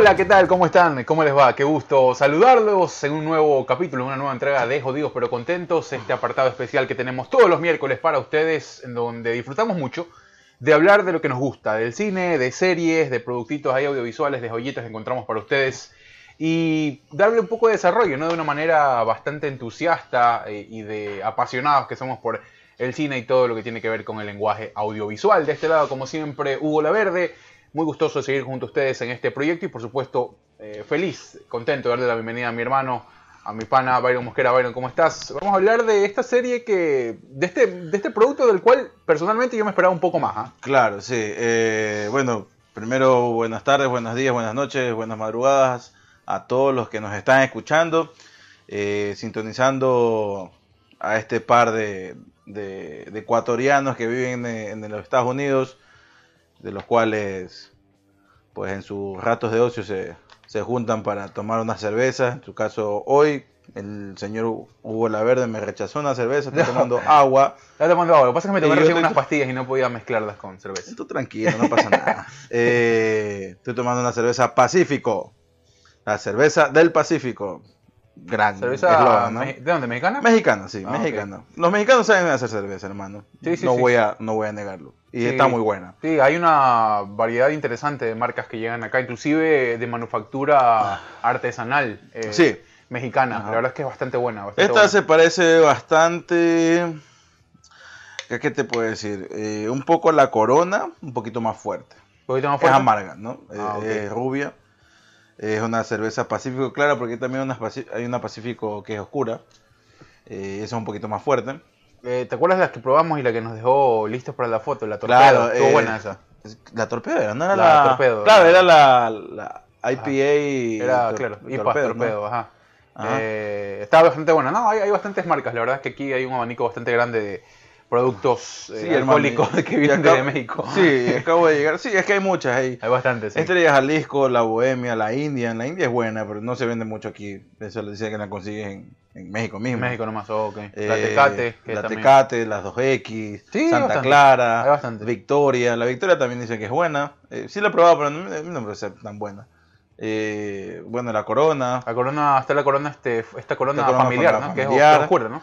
Hola, ¿qué tal? ¿Cómo están? ¿Cómo les va? Qué gusto saludarlos en un nuevo capítulo, una nueva entrega de Jodidos pero Contentos, este apartado especial que tenemos todos los miércoles para ustedes, en donde disfrutamos mucho de hablar de lo que nos gusta, del cine, de series, de productitos ahí audiovisuales, de joyitas que encontramos para ustedes y darle un poco de desarrollo, ¿no? De una manera bastante entusiasta eh, y de apasionados que somos por el cine y todo lo que tiene que ver con el lenguaje audiovisual. De este lado, como siempre, Hugo Laverde muy gustoso de seguir junto a ustedes en este proyecto y por supuesto eh, feliz, contento de darle la bienvenida a mi hermano, a mi pana Byron Mosquera. Byron, ¿cómo estás? Vamos a hablar de esta serie que, de este, de este producto del cual personalmente yo me esperaba un poco más. ¿ah? Claro, sí. Eh, bueno, primero buenas tardes, buenos días, buenas noches, buenas madrugadas a todos los que nos están escuchando, eh, sintonizando a este par de, de, ecuatorianos que viven en, en los Estados Unidos de los cuales pues en sus ratos de ocio se, se juntan para tomar una cerveza. En su caso, hoy el señor Hugo Laverde me rechazó una cerveza, estoy tomando agua. Está tomando agua, lo que pasa es que me tomé unas pastillas y no podía mezclarlas con cerveza. Tú tranquilo, no pasa nada. Eh, estoy tomando una cerveza Pacífico, la cerveza del Pacífico. Gran cerveza ¿De dónde? ¿Mexicana? Mexicana, sí, ah, mexicana. Los mexicanos saben hacer cerveza, hermano. Sí, sí, no, Voy a, no voy a negarlo. Y está muy buena. Sí, hay una variedad interesante de marcas que llegan acá, inclusive de manufactura ah. artesanal. Eh, mexicana. La verdad es que es bastante buena. Esta se parece bastante. ¿Qué te puedo decir? Eh, un poco a la corona, un poquito más fuerte. Un poquito más fuerte. Es amarga, ¿no? Ah, eh, es rubia. Es una cerveza Pacífico, claro, porque también hay una Pacífico que es oscura. esa es un poquito más fuerte. Eh, ¿Te acuerdas de las que probamos y la que nos dejó listos para la foto? La torpedo. Claro, Estuvo eh, buena esa. La torpedo, no era la. torpedo. Claro, era la, la IPA. Era, claro, IPA torpedo, ajá. Eh, estaba bastante buena. No, hay, hay, bastantes marcas. La verdad es que aquí hay un abanico bastante grande de productos eh, alcohólicos que vienen de México. Sí, acabo de llegar. Sí, es que hay muchas ahí. Hay bastantes. Sí. Estrella Jalisco, la Bohemia, la India. La India es buena, pero no se vende mucho aquí. Eso le decía que la consigues en, en México mismo. En México nomás, ok. Eh, la Tecate. la Tecate, las 2X, Santa Clara, Victoria. La Victoria también dice que es buena. Eh, sí la he probado, pero no, no me parece tan buena. Eh, bueno, la corona. La corona, está la corona, este, esta corona, familiar, ¿no? que es oscura, ¿no?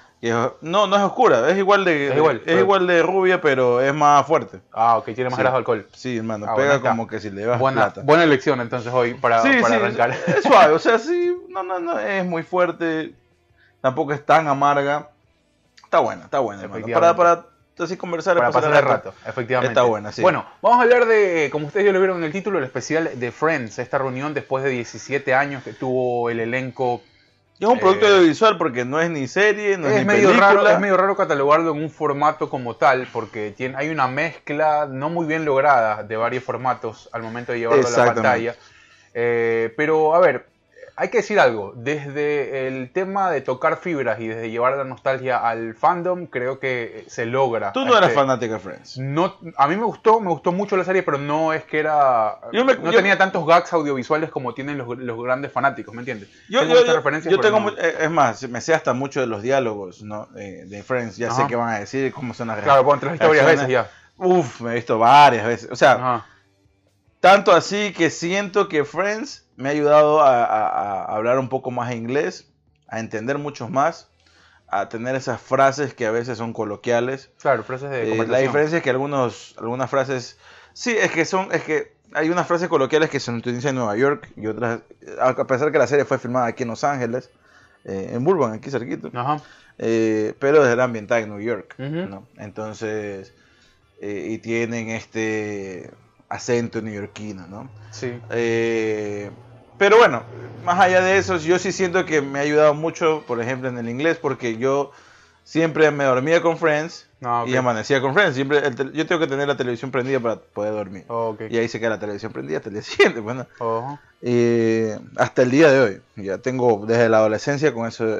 no, no es oscura, es igual de, es igual, es igual de rubia, pero es más fuerte. Ah, ok, tiene más de alcohol. Sí, hermano, ah, pega como que si le vas buena, plata. Buena elección entonces hoy para, sí, para arrancar. Es suave, o sea, sí, no, no, no, es muy fuerte, tampoco es tan amarga. Está buena, está buena, hermano. Para, para así conversar. Para pasar el rato, efectivamente. Está buena, sí. Bueno, vamos a hablar de, como ustedes ya lo vieron en el título, el especial de Friends, esta reunión después de 17 años que tuvo el elenco. Es un producto eh, audiovisual porque no es ni serie, no es, ni medio película. Raro, es medio raro catalogarlo en un formato como tal, porque tiene, hay una mezcla no muy bien lograda de varios formatos al momento de llevarlo a la pantalla. Eh, pero, a ver, hay que decir algo, desde el tema de tocar fibras y desde llevar la nostalgia al fandom, creo que se logra. Tú no eras este, fanática de Friends. No, a mí me gustó, me gustó mucho la serie, pero no es que era... no tenía tantos gags audiovisuales como tienen los, grandes fanáticos, ¿me entiendes? Yo tengo, yo, referencias, yo tengo eh, es más, me sé hasta mucho de los diálogos ¿no? de Friends, ya sé qué van a decir, cómo son las Claro, pues, entre las varias veces ya. Uf, me he visto varias veces. O sea, tanto así que siento que Friends me ha ayudado a, hablar un poco más inglés, a entender muchos más, a tener esas frases que a veces son coloquiales. Claro, frases de eh, La diferencia es que algunos, algunas frases, sí, es que son, es que hay unas frases coloquiales que se utilizan en Nueva York y otras, a pesar que la serie fue filmada aquí en Los Ángeles, eh, en Burbank, aquí cerquito, Ajá. Eh, pero desde la ambientada en New York, Entonces, y tienen este acento neoyorquino, ¿no? Sí. Pero bueno, más allá de eso, yo sí siento que me ha ayudado mucho, por ejemplo, en el inglés, porque yo siempre me dormía con Friends ah, y amanecía con Friends. Siempre yo tengo que tener la televisión prendida para poder dormir. Oh, y ahí se queda la televisión prendida hasta el día siguiente. Bueno, hasta el día de hoy. Ya tengo desde la adolescencia con eso.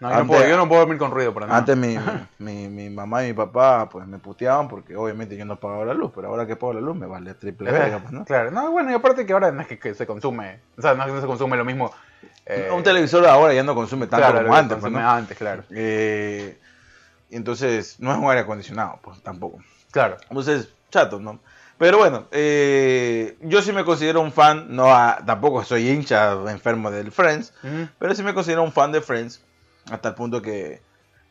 Ah, yo, no puedo, dormir con ruido para nada. Antes mi, mi, mi, mamá y mi papá pues me puteaban porque obviamente yo no pagaba la luz, pero ahora que pago la luz me vale triple verga, pues, ¿no? Claro, no, bueno, y aparte que ahora no es que, se consume, o sea, no es que no se consume lo mismo. Eh, un televisor ahora ya no consume tanto como antes. Pues, antes, claro. Eh, entonces, no es un aire acondicionado, pues tampoco. Claro. Entonces, chato, ¿no? Pero bueno, eh, yo sí me considero un fan, no tampoco soy hincha enfermo del Friends, pero sí me considero un fan de Friends, hasta el punto que,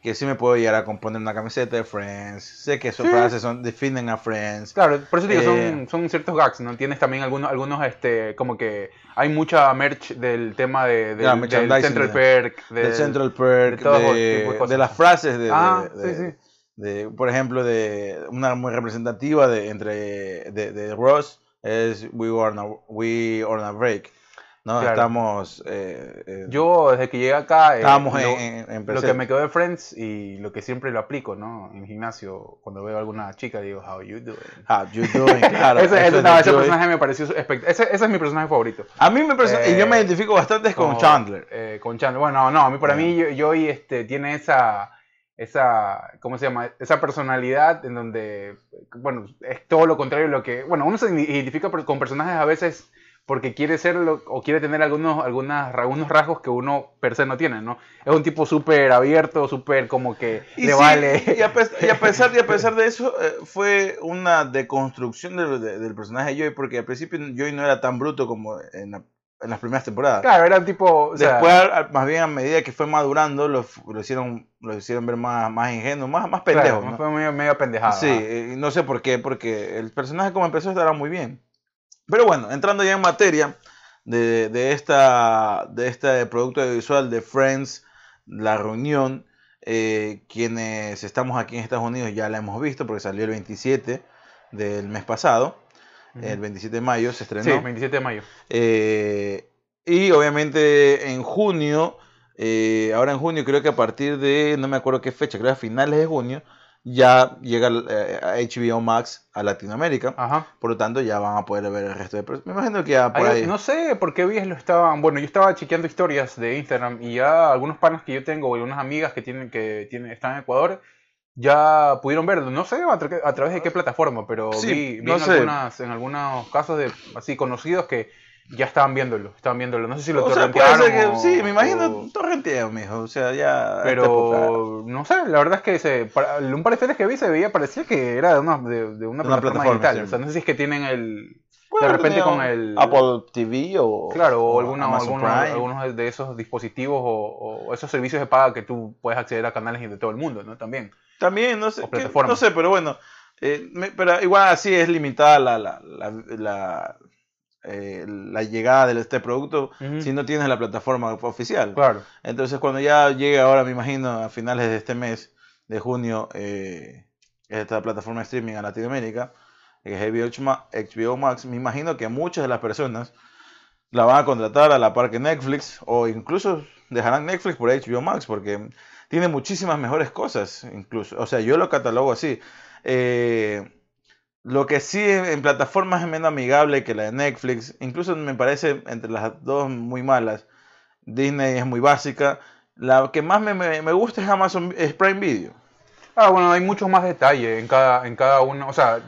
que sí me puedo llegar a componer una camiseta de Friends, sé que sus frases son, definen a Friends. Claro, por eso digo, son, eh, son, ciertos gags, ¿no? Tienes también algunos, algunos, este, como que hay mucha merch del tema de, del, Central Perk. del Central Perk, de, las frases de... Ah, sí, sí de, por ejemplo, de una muy representativa de entre de, de Ross es We on a, we on a break. ¿No? Estamos. Eh, Yo, desde que llegué acá, eh, estamos en, lo que me quedó de Friends y lo que siempre lo aplico, ¿no? En gimnasio, cuando veo a alguna chica, digo, How you doing? How you doing, claro. ese, ese, ese personaje me pareció espectacular. Ese, ese, es mi personaje favorito. A mí me parece, y yo me eh, identifico bastante con, Chandler. Eh, con Chandler. Bueno, no, a mí, para mí, yo, yo este, tiene esa esa, ¿cómo se llama? Esa personalidad en donde, bueno, es todo lo contrario a lo que, bueno, uno se identifica con personajes a veces porque quiere ser o quiere tener algunos, algunas, algunos rasgos que uno per se no tiene, ¿no? Es un tipo súper abierto, súper como que le vale. Y a, pesar, y a pesar de eso, eh, fue una deconstrucción del personaje de Joey, porque al principio Joey no era tan bruto como en la en las primeras temporadas. Claro, era tipo. Después, más bien a medida que fue madurando, lo, lo, hicieron, lo hicieron ver más, más ingenuo, más, más pendejo. Claro, fue medio, medio pendejado. Sí, no sé por qué, porque el personaje como empezó estará muy bien. Pero bueno, entrando ya en materia de, de, esta, de este producto audiovisual de Friends, La Reunión, eh, quienes estamos aquí en Estados Unidos ya la hemos visto porque salió el 27 del mes pasado el 27 de mayo se estrenó. Sí, 27 de mayo. Eh, y obviamente en junio, eh, ahora en junio creo que a partir de, no me acuerdo qué fecha, creo que a finales de junio, ya llega eh, a HBO Max a Latinoamérica. Ajá. Por lo tanto, ya van a poder ver el resto de... Me imagino que ya por ahí... No sé por qué vías lo estaban... Bueno, yo estaba chequeando historias de Instagram y ya algunos panas que yo tengo, o algunas amigas que tienen que tienen, están en Ecuador, ya pudieron verlo. No sé a, través de qué plataforma, pero vi, en, algunas, en algunos casos de así conocidos que ya estaban viéndolo, estaban viéndolo. No sé si lo torrentearon. sí, me imagino torrenteo, mijo. O sea, ya. Pero no sé, la verdad es que se, para, un par de veces que vi se veía, parecía que era de una, de, una, plataforma, digital. O sea, no sé si es que tienen el. de repente con el. Apple TV o. Claro, o, algunos, algunos de esos dispositivos o, o, esos servicios de paga que tú puedes acceder a canales de todo el mundo, ¿no? También. También, no sé, no sé, pero bueno, eh, pero igual así es limitada la, la, la, eh, la, llegada de este producto si no tienes la plataforma oficial. Claro. Entonces cuando ya llegue ahora, me imagino, a finales de este mes de junio, eh, esta plataforma de streaming a Latinoamérica, que es HBO Max, me imagino que muchas de las personas la van a contratar a la par que Netflix o incluso dejarán Netflix por HBO Max porque tiene muchísimas mejores cosas, incluso. O sea, yo lo catalogo así. Eh, lo que sí en, plataformas es menos amigable que la de Netflix. Incluso me parece entre las dos muy malas. Disney es muy básica. La que más me, me, gusta es Amazon es Prime Video. Ah, bueno, hay mucho más detalle en cada, en cada uno. O sea,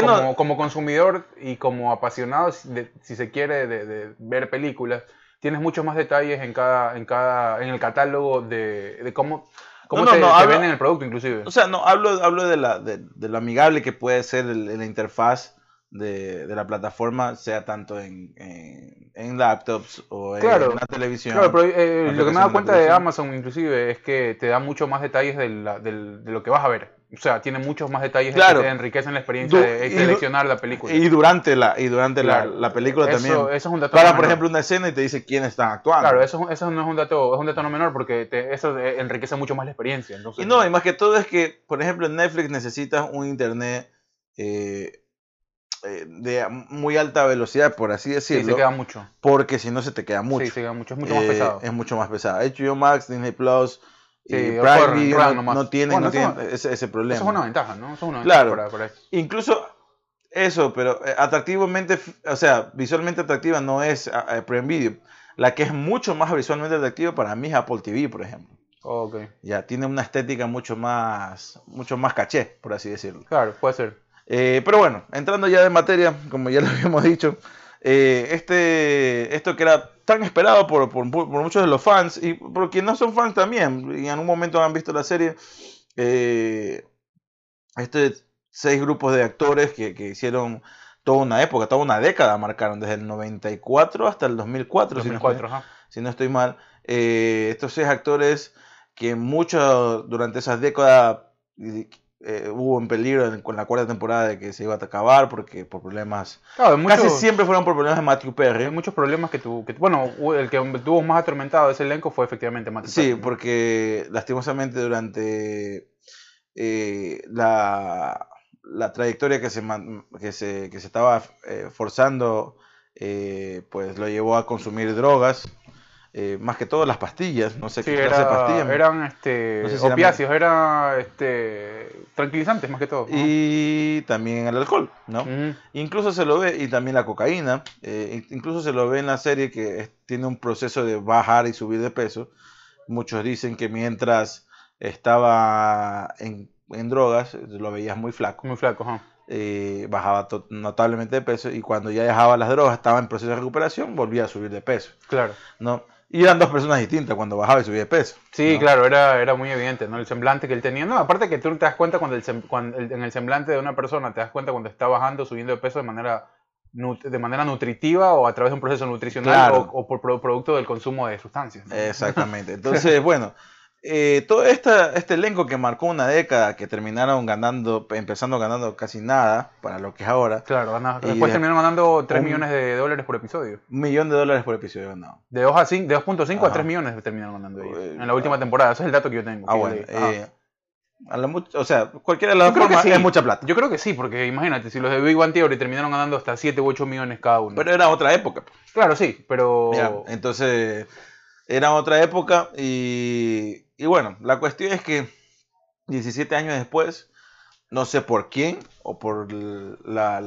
como, como, consumidor y como apasionado, si se quiere, de ver películas, tienes muchos más detalles en cada, en cada, en el catálogo de, de cómo, cómo no, no, venden el producto inclusive. O sea, no, hablo, hablo de, la, de, lo amigable que puede ser la interfaz de, de, la plataforma, sea tanto en, en, laptops o en, la televisión. Claro, pero eh, lo que me da cuenta de Amazon inclusive es que te da mucho más detalles de, de lo que vas a ver o sea, tiene muchos más detalles que te enriquecen la experiencia de seleccionar la película. Y durante la, y durante la, la, película también. Eso es un dato Para, por ejemplo, una escena y te dice quién está actuando. Claro, eso, eso no es un dato, es un dato no menor porque eso enriquece mucho más la experiencia. Entonces, y no, y más que todo es que, por ejemplo, en Netflix necesitas un internet eh, eh, de muy alta velocidad, por así decirlo. Sí, se queda mucho. Porque si no se te queda mucho. Sí, se queda mucho, es mucho más eh, pesado. Es mucho más pesado. HBO Max, Disney Plus Sí, Prime no, tiene, no tiene ese, ese, problema. Eso es una ventaja, ¿no? Eso es una ventaja claro. Para, Incluso eso, pero eh, atractivamente, o sea, visualmente atractiva no es Prime Video. La que es mucho más visualmente atractiva para mí es Apple TV, por ejemplo. okay. Ya, tiene una estética mucho más, mucho más caché, por así decirlo. Claro, puede ser. Eh, pero bueno, entrando ya de materia, como ya lo habíamos dicho, eh, este, esto que era tan esperado por, por, muchos de los fans y por quienes no son fans también, y en un momento han visto la serie, eh, este seis grupos de actores que, que hicieron toda una época, toda una década marcaron, desde el 94 hasta el 2004, 2004, si, no estoy, si no estoy mal. Eh, estos seis actores que muchos durante esas décadas eh, hubo en peligro en- con la cuarta temporada de que se iba a acabar porque por problemas... Claro, Casi siempre fueron por problemas de Matthew Hay Perry. muchos problemas que tuvo. Que, bueno, el que tuvo más atormentado de ese elenco fue efectivamente Matthew Sí, Perry. porque lastimosamente durante eh, la, la trayectoria que se, que se, que se estaba eh, forzando, pues lo llevó a consumir drogas, eh, más que todo las pastillas, no sé Sí, qué clase de era- pastillas. eran este, No sé si opiáceos, eran este, tranquilizantes más que todo. Y también el alcohol, ¿no? Incluso se lo ve, y también la cocaína, eh, in- incluso se lo ve en la serie que es- tiene un proceso de bajar y subir de peso. Muchos dicen que mientras estaba en, en drogas, lo veías muy flaco, Muy flaco, ajá. eh, bajaba notablemente de peso y cuando ya dejaba las drogas, estaba en proceso de recuperación, volvía a subir de peso, Claro. ¿no? Y eran dos personas distintas cuando bajaba y subía de peso. Sí, ¿no? claro, era, era muy evidente, ¿no? El semblante que él tenía. No, aparte que tú te das cuenta cuando, el sem- cuando el- en el semblante de una persona, te das cuenta cuando está bajando, subiendo de peso de manera, de manera nutritiva o a través de un proceso nutricional Claro. o, o por pro- producto del consumo de sustancias. ¿no? Exactamente. Entonces, bueno, eh, todo esta, este elenco que marcó una década, que terminaron ganando, empezando ganando casi nada para lo que es ahora, Claro, gana- Y después de- terminaron ganando 3 un- millones de dólares por episodio. un millón de dólares por episodio ganado. De 2 a 5, de 2.5 a Ajá. 3 millones terminaron ganando ellos. Eh, En la última ah. temporada, ese es el dato que yo tengo. Ah, bueno. eh, a la o sea, cualquiera de las que formas sí. es mucha plata. Yo creo que sí, porque imagínate, si los de Big Bang Theory terminaron ganando hasta 7 u 8 millones cada uno. Pero era otra época. claro, sí, pero... Ya, entonces, era otra época y, y bueno, la cuestión es que 17 años después, no sé por quién o por la...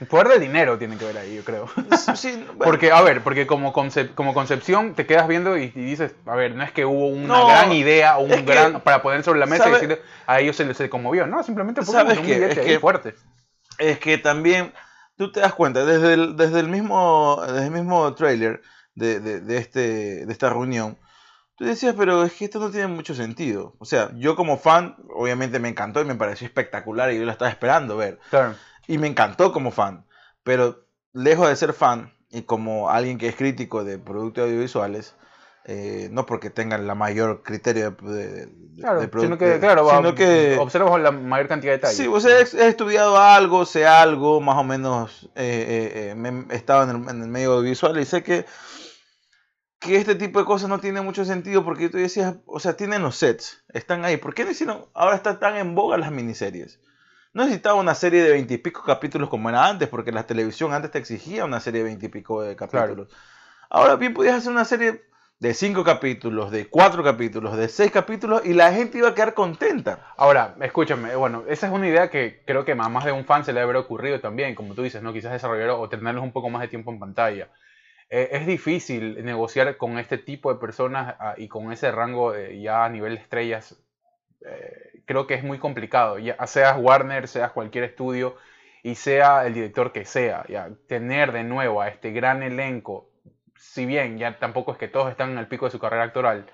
El poder del dinero tiene que ver ahí, yo creo. sí, bueno, Porque, a ver, porque como, concep- como concepción te quedas viendo y, y dices, a ver, no es que hubo una No, gran idea o un que, gran para poner sobre la mesa y decirle, a ellos se les se conmovió. No, simplemente fue ¿Sabes como un billete Es que- fuerte. es que también tú te das cuenta, desde el, desde el mismo, desde el mismo trailer de, de, de este, de esta reunión, tú decías, pero es que esto no tiene mucho sentido. O sea, yo como fan, obviamente me encantó y me pareció espectacular y yo la estaba esperando ver. Claro. Y me encantó como fan, pero lejos de ser fan y como alguien que es crítico de productos audiovisuales, eh, no porque tengan la mayor criterio de, de, Claro, de sino que, claro, sino que observas la mayor cantidad de detalles. Sí, o sea, he, he estudiado algo, sé algo, más o menos eh, eh, eh, me he estado en el, en el medio audiovisual y sé que, que este tipo de cosas no tiene mucho sentido porque tú decías, o sea, tienen los sets, están ahí. ¿Por qué no hicieron, ahora están tan en boga las miniseries? No necesitaba una serie de veintipico capítulos como era antes, porque la televisión antes te exigía una serie de veintipico de capítulos. Ahora bien podías hacer una serie de cinco capítulos, de cuatro capítulos, de seis capítulos y la gente iba a quedar contenta. Ahora, escúchame, bueno, esa es una idea que creo que a más de un fan se le haber ocurrido también, como tú dices, ¿no? Quizás desarrollar o tenerlos un poco más de tiempo en pantalla. Eh, es difícil negociar con este tipo de personas ah, y con ese rango eh, ya a nivel de estrellas. eh, creo que es muy complicado, ya seas Warner, seas cualquier estudio y sea el director que sea, ya tener de nuevo a este gran elenco, si bien ya tampoco es que todos están en el pico de su carrera actoral,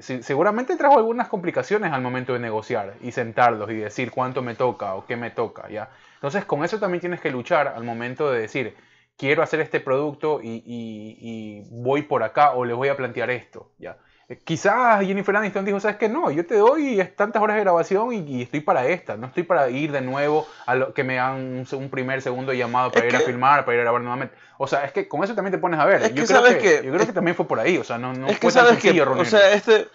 seguramente trajo algunas complicaciones al momento de negociar y sentarlos y decir cuánto me toca o qué me toca, ¿ya? Entonces con eso también tienes que luchar al momento de decir, quiero hacer este producto y, y- y voy por acá o les voy a plantear esto, ¿ya? Eh, Quizás Jennifer Aniston dijo, ¿sabes qué? No, yo te doy tantas horas de grabación y, y estoy para esta, no estoy para ir de nuevo a lo que me hagan un, primer, segundo llamado para Es ir a que- filmar, para ir a grabar nuevamente. O sea, es que con eso también te pones a ver. Yo que creo sabes que, que- yo creo que también fue por ahí, o sea, no, no es que fue tan sabes que, sencillo o sea, este,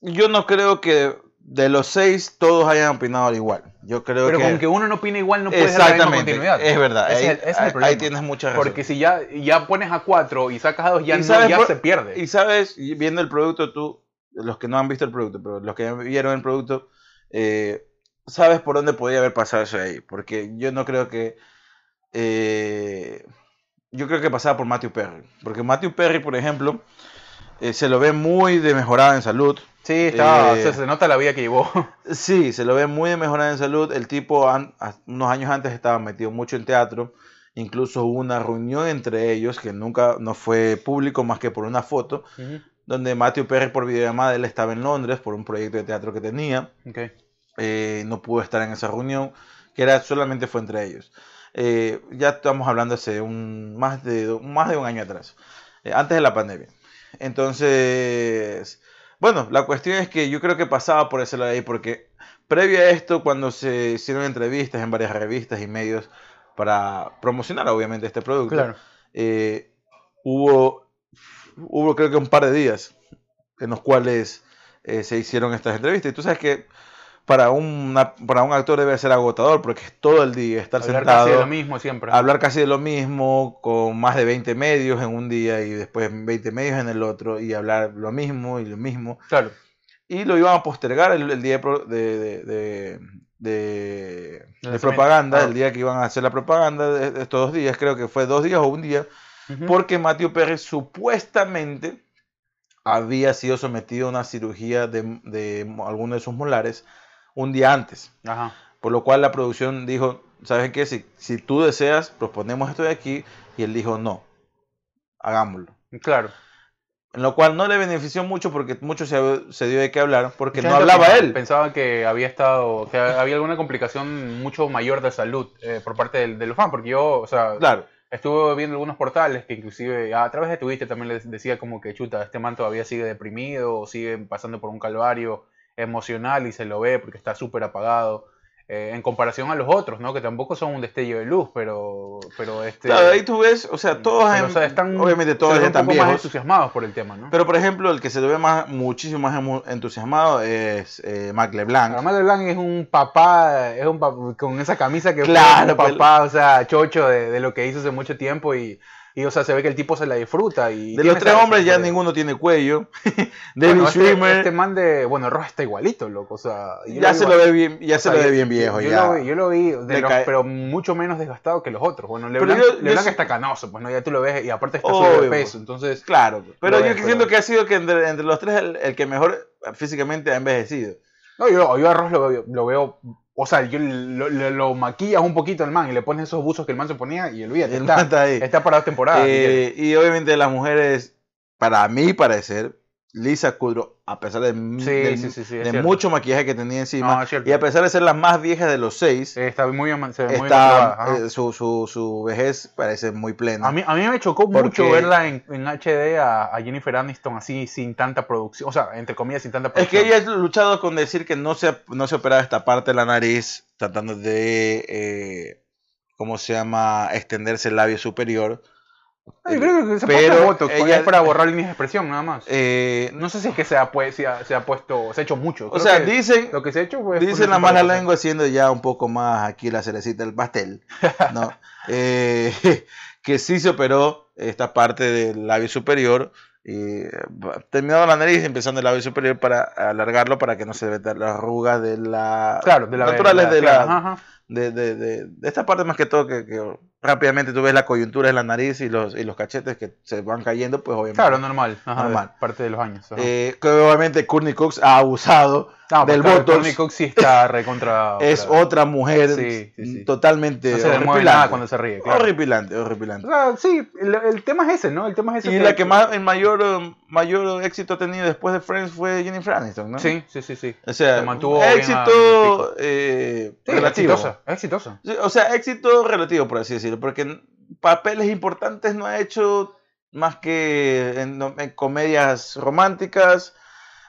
yo no creo que de los seis todos hayan opinado al igual. Yo creo Pero que, con que uno no opine igual no puedes dar la misma continuidad. es verdad. Ese ahí, es el- ese es el ahí- problema. ahí tienes mucha razón. Porque si ya, ya pones a cuatro y sacas a dos, ya, no, sabes ya por- se pierde. Y sabes, viendo el producto tú, los que no han visto el producto, pero los que vieron el producto, eh, sabes por dónde podía haber pasado eso ahí. Porque yo no creo que... eh, yo creo que pasaba por Matthew Perry. Porque Matthew Perry, por ejemplo, eh, se lo ve muy de mejorada en salud. sí, está, eh, se, se nota la vida que llevó. Sí, se lo ve muy de mejorada en salud. El tipo an- a- unos años antes estaba metido mucho en teatro. Incluso hubo una reunión entre ellos que nunca no fue público más que por una foto, donde Matthew Perry por videollamada él estaba en Londres por un proyecto de teatro que tenía. Ok. eh, no pudo estar en esa reunión, que era solamente fue entre ellos. Ya estamos hablando hace un, más, de, más de un año atrás, antes de la pandemia. Entonces, bueno, la cuestión es que yo creo que pasaba por ese lado ahí, porque previo a esto, cuando se hicieron entrevistas en varias revistas y medios para promocionar obviamente este producto, eh, hubo, hubo creo que un par de días en los cuales se hicieron estas entrevistas. Y tú sabes que para, una, para un actor debe ser agotador porque es todo el día estar hablar sentado. Hablar casi de lo mismo siempre. Hablar casi de lo mismo con más de 20 medios en un día y después 20 medios en el otro y hablar lo mismo y lo mismo. Claro. Y lo iban a postergar el, día de, de, de, de propaganda, el día que iban a hacer la propaganda de, estos dos días, creo que fue dos días o un día, porque Matthew Pérez supuestamente había sido sometido a una cirugía de, de alguno de sus molares un día antes. Por lo cual la producción dijo, ¿sabes qué? Si, si tú deseas, proponemos esto de aquí. Y él dijo, no, hagámoslo. Claro. En lo cual no le benefició mucho porque mucho se, se dio de qué hablar porque no hablaba él. Pensaba que había estado, que había alguna complicación mucho mayor de salud eh, por parte del, los fans, porque yo, o sea, claro. estuve viendo algunos portales que inclusive a través de Twitter también les decía como que chuta, este man todavía sigue deprimido o sigue pasando por un calvario emocional y se lo ve porque está súper apagado. Eh, en comparación a los otros, ¿no? Que tampoco son un destello de luz, pero, pero este... Claro, ahí tú ves, o sea, todos están, obviamente todos están más entusiasmados por el tema, ¿no? Pero, por ejemplo, el que se ve más, muchísimo más entusiasmado es eh, Mac LeBlanc. Mac LeBlanc es un papá, es un papá, con esa camisa que claro, fue un pues, papá, o sea, chocho de, de, lo que hizo hace mucho tiempo y y, o sea, se ve que el tipo se la disfruta. Y de los tres hombres ya ninguno tiene cuello. David este, este, man de. Bueno, Ross está igualito, loco. O sea. Ya se lo ve bien, ya se lo ve bien viejo. Yo, ya. Lo vi, yo lo vi, pero mucho menos desgastado que los otros. Bueno, LeBlanc, LeBlanc está canoso, pues no, ya tú lo ves y aparte está sobre de peso. Entonces. Claro, pero yo siento que ha sido que entre, entre los tres el, el, que mejor físicamente ha envejecido. No, yo, yo a Ross lo lo veo o sea, yo lo, lo, maquillas un poquito al man y le pones esos buzos que el man se ponía y olvídate. El está, está ahí. Está para dos temporadas. Eh, y obviamente las mujeres, para mí parecer, Lisa Kudrow, a pesar de, mucho maquillaje que tenía encima, y a pesar de ser la más vieja de los seis, está muy, está, eh, su, su, su, vejez parece muy plena. A mí, a mí me chocó mucho verla en, en HD a, Jennifer Aniston así sin tanta producción, o sea, entre comillas sin tanta producción. Es que ella ha luchado con decir que no se, no se operaba esta parte de la nariz, tratando de, eh, ¿cómo se llama?, extenderse el labio superior yo creo que se pero Botox, ella, es para borrar líneas de expresión nada más. Eh, no sé si es que se ha, pues, se ha, se ha puesto, se ha hecho mucho. o sea, dicen, lo que se ha hecho pues, dicen la mala lengua haciendo ya un poco más aquí la cerecita del pastel, ¿no? eh, que sí se operó esta parte del labio superior y terminado la nariz empezando el labio superior para alargarlo para que no se vean las arrugas de la claro, de la naturales de la, de, de, de, esta parte más que todo que, que, rápidamente tú ves la coyuntura en la nariz y los, y los cachetes que se van cayendo, pues obviamente. Claro, normal, normal. parte de los años. Eh, que obviamente Courtney Cox ha abusado del voto. Courtney Cox sí está recontra. es otra mujer totalmente. No se nada cuando se ríe. Claro. Horripilante, horripilante. O sea, sí, el, el, tema es ese, ¿no? El tema es ese. Y la que más, el mayor, mayor éxito ha tenido después de Friends fue Jennifer Aniston, ¿no? Sí, sí, sí. sí. O sea, mantuvo éxito eh, relativo. Exitosa, exitosa. O sea, éxito relativo, por así decirlo porque papeles importantes no ha hecho más que en, comedias románticas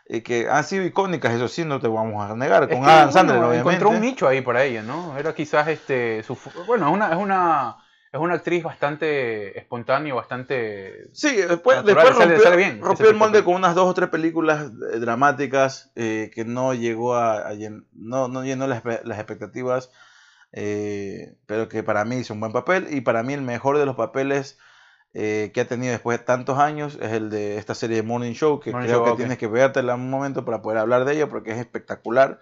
y que han sido icónicas, eso sí, no te vamos a negar, con Adam Sandler, obviamente. Encontró un nicho ahí para ella, ¿no? Era quizás este, su, bueno, es una, es una, es una actriz bastante espontánea, bastante... Sí, después, después rompió, bien, rompió el molde con unas dos o tres películas eh, dramáticas eh, que no llegó a, no, no llenó las, las expectativas eh, pero que para mí hizo un buen papel. Y para mí el mejor de los papeles eh, que ha tenido después de tantos años es el de esta serie de Morning Show, que creo que tienes que vértela un momento para poder hablar de ella porque es espectacular,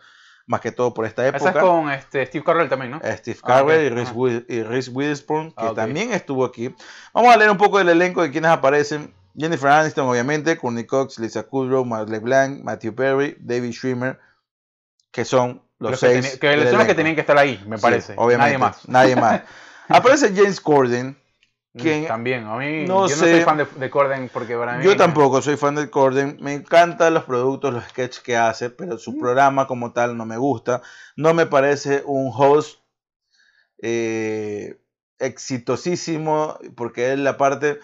más que todo por esta época. Esa es con este, Steve Carell también, ¿no? Eh, Steve Carell y, Reese, Witherspoon, que ah, también estuvo aquí. Vamos a leer un poco del elenco de quienes aparecen. Jennifer Aniston, obviamente, Courtney Cox, Lisa Kudrow, Mark LeBlanc, Matthew Perry, David Schwimmer, que son los, seis. Que, son los que tenían que estar ahí, me parece. obviamente. Nadie más. Nadie más. Aparece James Corden. Mm, que También, a mí no yo no soy fan de, Corden porque para mí... Yo tampoco soy fan de Corden, me encantan los productos, los sketches que hace, pero su mm. programa como tal no me gusta, no me parece un host eh, exitosísimo porque él la parte...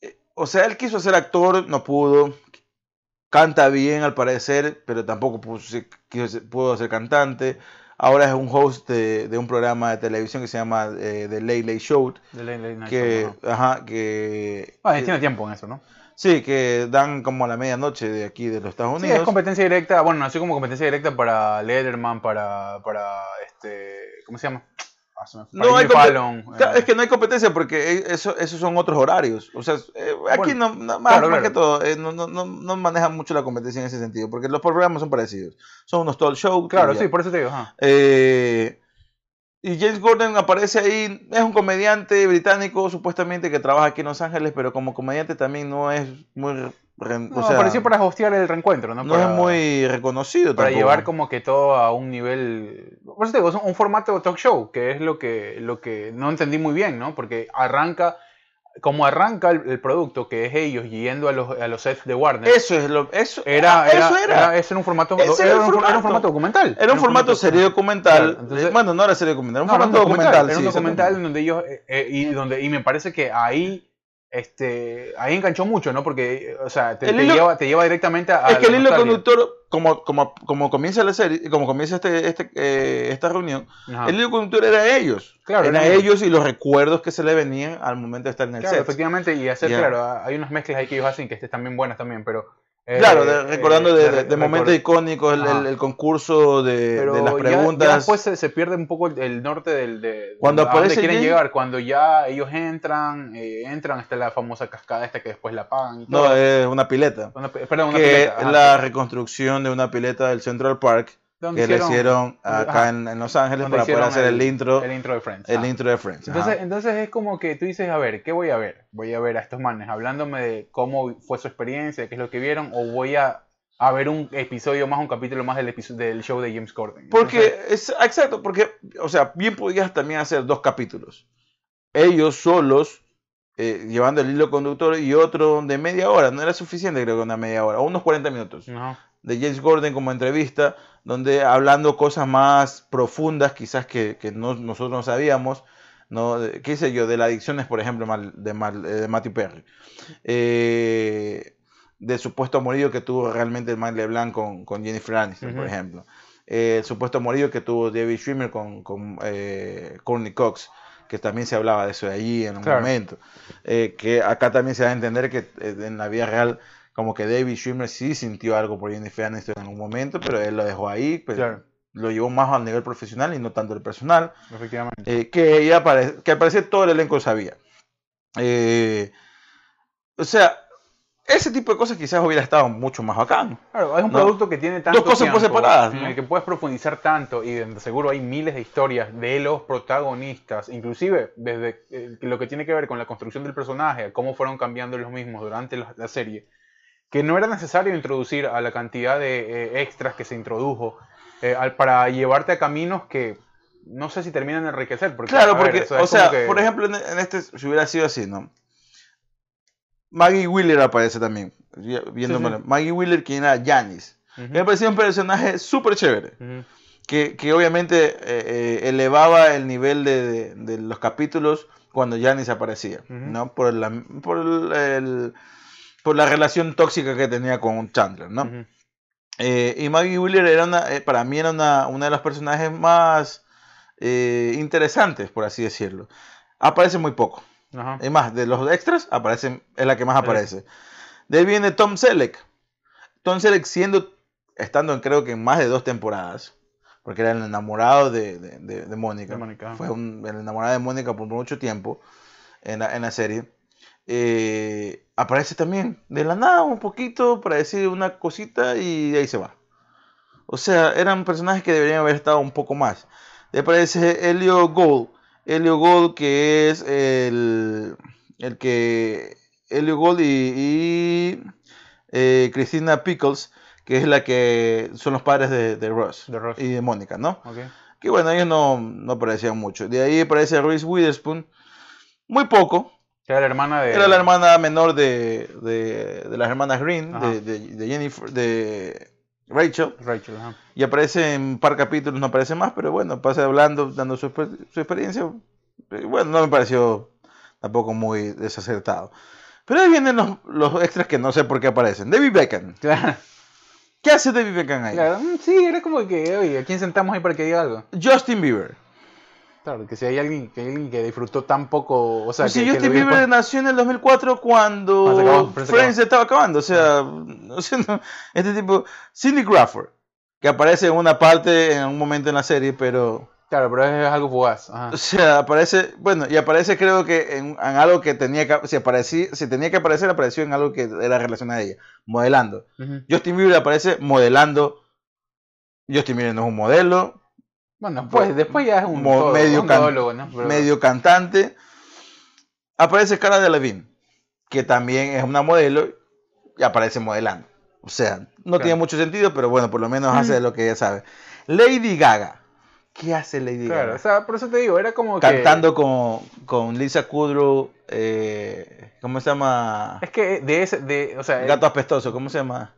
eh, O sea, él quiso ser actor, no pudo. Canta bien al parecer, pero tampoco pudo ser- pudo ser cantante. Ahora es un host de, de un programa de televisión que se llama eh, The Late Late Show. De Late Late Night Que, Show, ajá. que, Ah, tiene tiempo en eso, ¿no? sí, que dan como a la medianoche de aquí de los Estados Sí, Unidos. es competencia directa, bueno, nació como competencia directa para Letterman, para, para este, ¿cómo se llama? No hay Fallon, eh, es que no hay competencia porque e- eso, esos son otros horarios. O sea, eh, aquí Bueno, no, no- más, claro, más claro. que todo, eh, no, no, no, manejan mucho la competencia en ese sentido, porque los programas son parecidos. Son unos talk shows. Claro, sí, por eso te digo, y James Gordon aparece ahí, es un comediante británico supuestamente que trabaja aquí en Los Ángeles, pero como comediante también no es muy... re- No, o sea, apareció para hostear el reencuentro, ¿no? no Para- es muy reconocido para tampoco. llevar como que todo a un nivel por eso digo, es un, un formato talk show que es lo que lo que no entendí muy bien no porque arranca como arranca el, el producto que es ellos yendo a los, a los sets de Warner Eso es lo... Eso era, ah, era, eso era. era- ese era un formato era, era un, for- era un formato. formato documental Era un formato serie documental. Claro, entonces- bueno, no era serie documental, era un No, era formato documental. Era un sí, documental donde ellos eh, eh, y donde y me parece que ahí este ahí enganchó mucho, ¿no? Porque o sea, te, El te hilo- lleva te lleva directamente a Es que el hilo nostalgia. conductor, como, como, como comienza la serie, como comienza este, este, eh, esta reunión, Ajá. el hilo conductor era ellos. Claro, era eran ellos. y los recuerdos que se le venían al momento de estar en el Claro, set. efectivamente, y hacer, Ya. claro, hay unas mezclas ahí que ellos hacen que están bien buenas también, pero... eh, Claro, de- eh, recordando de, de- de- de momentos icónicos, el, Ajá. el- el concurso de, las ya- preguntas. Ya, después se, se pierde un poco el, el norte del, de, Cuando a dónde aparece quieren Jane- llegar, cuando ya ellos entran, eh, entran hasta la famosa cascada esta que después la apagan y no, todo. es una pileta. Una pe- perdón, una que pileta, es ajá, la reconstrucción de una pileta del Central Park donde que le hicieron acá ajá, en, en Los Ángeles para poder hacer el, intro, el intro de Friends. el ajá. intro de Friends. ajá. Entonces, entonces es como que tú dices, a ver, ¿qué voy a ver? Voy a ver a estos manes hablándome de cómo fue su experiencia, qué es lo que vieron, o voy a, a ver un episodio más, un capítulo más del, episodio, del show de James Corden. Porque, Entonces, es, exacto, porque, o sea, bien podías también hacer dos capítulos. Ellos solos, eh, llevando el hilo conductor y otro de media hora, no era suficiente creo que una media hora, o unos 40 minutos, no, de James Gordon como entrevista, donde hablando cosas más profundas quizás que, que no- nosotros no sabíamos, ¿no? De- ¿Qué sé yo? De las adicciones, por ejemplo, de, eh, de Matthew Perry. Eh, del supuesto amorío que tuvo realmente el Mike LeBlanc con, con Jennifer Aniston, por ejemplo. Eh, el supuesto amorío que tuvo David Schwimmer con, con eh, Courtney Cox, que también se hablaba de eso de allí en un Claro. momento. Eh, que acá también se da a entender que eh, en la vida real como que David Schwimmer sí sintió algo por Jennifer Aniston en un momento, pero él lo dejó ahí, pues, Claro. lo llevó más al nivel profesional y no tanto el personal, efectivamente. eh, que ella que al parecer todo el elenco sabía. Eh, o sea, ese tipo de cosas quizás hubiera estado mucho más bacán. Claro, es un No. producto que tiene tanto cosas por tiempo, separadas, en ¿no? el que puedes profundizar tanto y seguro hay miles de historias de los protagonistas, inclusive desde eh, lo que tiene que ver con la construcción del personaje, cómo fueron cambiando los mismos durante la serie, que no era necesario introducir a la cantidad de eh, extras que se introdujo eh, al- para llevarte a caminos que no sé si terminan de enriquecer. Porque, Claro, a ver, porque, es o sea, que- por ejemplo, en, este, si hubiera sido así, ¿no? Maggie Wheeler aparece también, vi- viéndome. Sí, sí. Maggie Wheeler, quien era Janice. Ujú, Me parecía un personaje súper chévere. ujú. que, que obviamente eh, eh, elevaba el nivel de, de- de los capítulos cuando Janice aparecía, Ujú. ¿no? Por la, por, el- el- por la relación tóxica que tenía con Chandler, ¿no? Ujú. Eh, y Maggie Wheeler era una, eh, para mí era una, una de los personajes más eh, interesantes, por así decirlo. Aparece muy poco. Ajá. Es más, de los extras, aparece, es la que más aparece. De ahí viene Tom Selleck. Tom Selleck siendo, estando en, creo que en más de dos temporadas, porque era el enamorado de, de, de- de Mónica. Fue un- el enamorado de Mónica por mucho tiempo en la, en la serie. Eh, aparece también de la nada un poquito para decir una cosita y de ahí se va. O sea, eran personajes que deberían haber estado un poco más. Le aparece Helio Gold. Helio Gold que es el, el que... Helio Gold y, y, eh, Christina Pickles, que es la que son los padres de, de Ross, De Ross. y de Mónica, ¿no? Que bueno, ellos no, no aparecían mucho. De ahí aparece Reese Witherspoon, muy poco. Era la hermana de... Era la hermana menor de, de, de las hermanas Green, de, de, Jennifer, de Rachel. Rachel, ajá. Y aparece en un par capítulos, no aparece más, pero bueno, pasa hablando, dando su, su experiencia. Eh, Bueno, no me pareció tampoco muy desacertado. Pero ahí vienen los, los extras que no sé por qué aparecen. David Beckham. Claro, ¿Qué hace David Beckham ahí? claro. Mm, Sí, era como que, oye, ¿a quién sentamos ahí para que diga algo? Justin Bieber. Claro, que si hay alguien que, alguien que disfrutó tan poco, o sea, Pues que, que Justin Bieber nació en el 2004 cuando se acabó, Friends se estaba acabando. O sea, o sea, no, este tipo, Cindy Crawford, que aparece en una parte, en un momento en la serie, pero, Claro, pero es algo fugaz. Ajá. o sea, aparece, bueno, y aparece creo que en, en algo que tenía que, si, aparecí, si tenía que aparecer, apareció en algo que era relacionado a ella, modelando. Ujú. Justin Bieber aparece modelando. Justin Bieber no es un modelo, Bueno, pues después ya es un, todo- medio un can- todólogo, ¿no? Pero- medio cantante. Aparece Cara de Levine, que también es una modelo y aparece modelando. O sea, no Claro. tiene mucho sentido, pero bueno, por lo menos Mm. hace lo que ella sabe. Lady Gaga. ¿Qué hace Lady Claro, o Gaga? sea, por eso te digo, era como que... Cantando con, con Lisa Kudrow, eh, ¿cómo se llama? Es que de ese, de, o sea... Gato apestoso, ¿cómo se llama?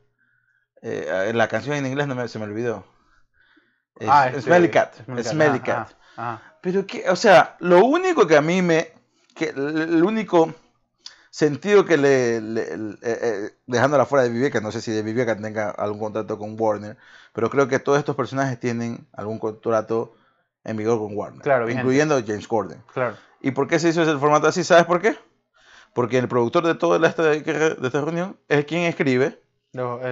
Eh, la canción en inglés no me, se me olvidó. Es- ah, este, Smelly Cat. Smelly Cat. Pero que, o sea, lo único que a mí me, que el único sentido que le, le- le- eh, eh, dejándola fuera de Viveca, no sé si de Viveca tenga algún contrato con Warner, pero creo que todos estos personajes tienen algún contrato en vigor con Warner, Claro, vigente. incluyendo James Corden. Claro. ¿Y por qué se hizo ese formato así? ¿Sabes por qué? Porque el productor de toda esta, de esta reunión es quien escribe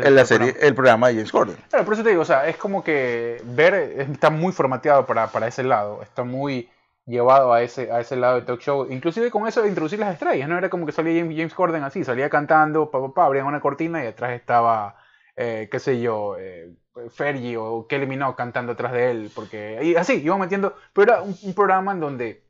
El- en la el serie, programa. el programa de James Corden. Claro, por eso te digo, o sea, es como que ver está muy formateado para, para ese lado, está muy llevado a ese, a ese lado de talk show, inclusive con eso de introducir las estrellas, no era como que salía James, James Corden así, salía cantando, pa, pa, pa, abrían una cortina y atrás estaba, eh, qué sé yo, eh, Fergie o Kelly Minogue cantando atrás de él, porque y así, iban metiendo, pero era un, un programa en donde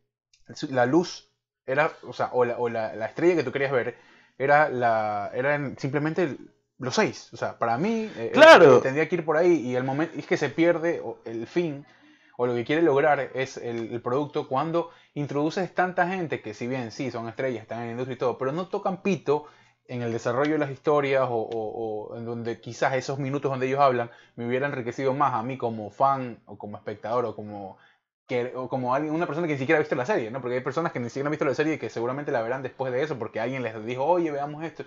la luz era, o sea, o la, o la, la estrella que tú querías ver, era la, eran simplemente los seis, o sea, para mí, eh, Claro. eh, tendría que ir por ahí y el momento, es que se pierde el fin, o lo que quiere lograr es el, el producto cuando introduces tanta gente que si bien sí son estrellas, están en la industria y todo, pero no tocan pito en el desarrollo de las historias o, o- o en donde quizás esos minutos donde ellos hablan me hubiera enriquecido más a mí como fan o como espectador o como que, o como alguien, una persona que ni siquiera ha visto la serie, ¿no? Porque hay personas que ni siquiera han visto la serie y que seguramente la verán después de eso porque alguien les dijo, oye, veamos esto.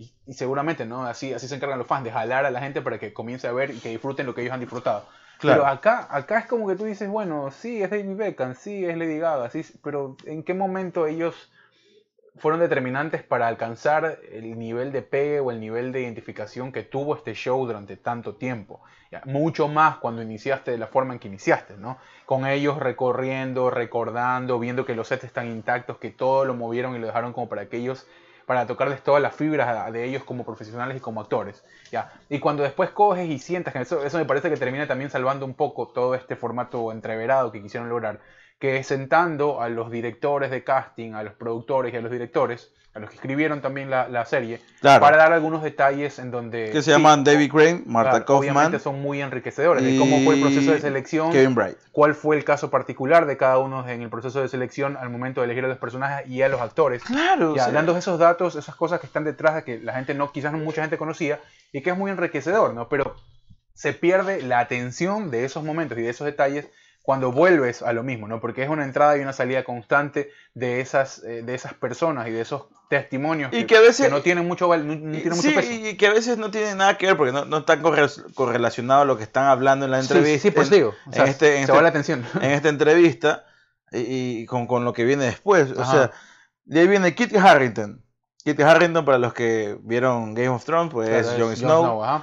Y, y seguramente, ¿no? Así, así se encargan los fans, de jalar a la gente para que comience a ver y que disfruten lo que ellos han disfrutado. Claro. Pero acá, acá es como que tú dices, bueno, sí, es David Beckham, sí, es Lady Gaga, sí, pero ¿en qué momento ellos fueron determinantes para alcanzar el nivel de pegue o el nivel de identificación que tuvo este show durante tanto tiempo? Mucho más cuando iniciaste de la forma en que iniciaste, ¿no? Con ellos recorriendo, recordando, viendo que los sets están intactos, que todo lo movieron y lo dejaron como para que ellos para tocarles todas las fibras de ellos como profesionales y como actores. ¿ya? Y cuando después coges y sientas, que eso, eso me parece que termina también salvando un poco todo este formato entreverado que quisieron lograr, que es sentando a los directores de casting, a los productores y a los directores, a los que escribieron también la, la serie, Claro. para dar algunos detalles en donde... Que se sí, llaman David Crane, Marta claro, Obviamente Kaufman son muy enriquecedores, de cómo fue el proceso de y selección, Kevin Bright. cuál fue el caso particular de cada uno en el proceso de selección al momento de elegir a los personajes y a los actores. Claro, Ya, o sea, dando esos datos, esas cosas que están detrás de que la gente no, quizás no mucha gente conocía y que es muy enriquecedor, ¿no? Pero se pierde la atención de esos momentos y de esos detalles cuando vuelves a lo mismo, ¿no? Porque es una entrada y una salida constante de esas, eh, de esas personas y de esos testimonios Y que a veces- no tienen mucho, no, no tienen mucho sí, peso. y que a veces no tiene nada que ver porque no, no están corre- correlacionados a lo que están hablando en la entrevista. sí, pues en, digo, o sea, en este, en se este- va la atención. en esta entrevista y, y con, con lo que viene después. O sea, de ahí viene Kit Harrington. Kit Harrington, para los que vieron Game of Thrones, pues Claro, es Jon Snow.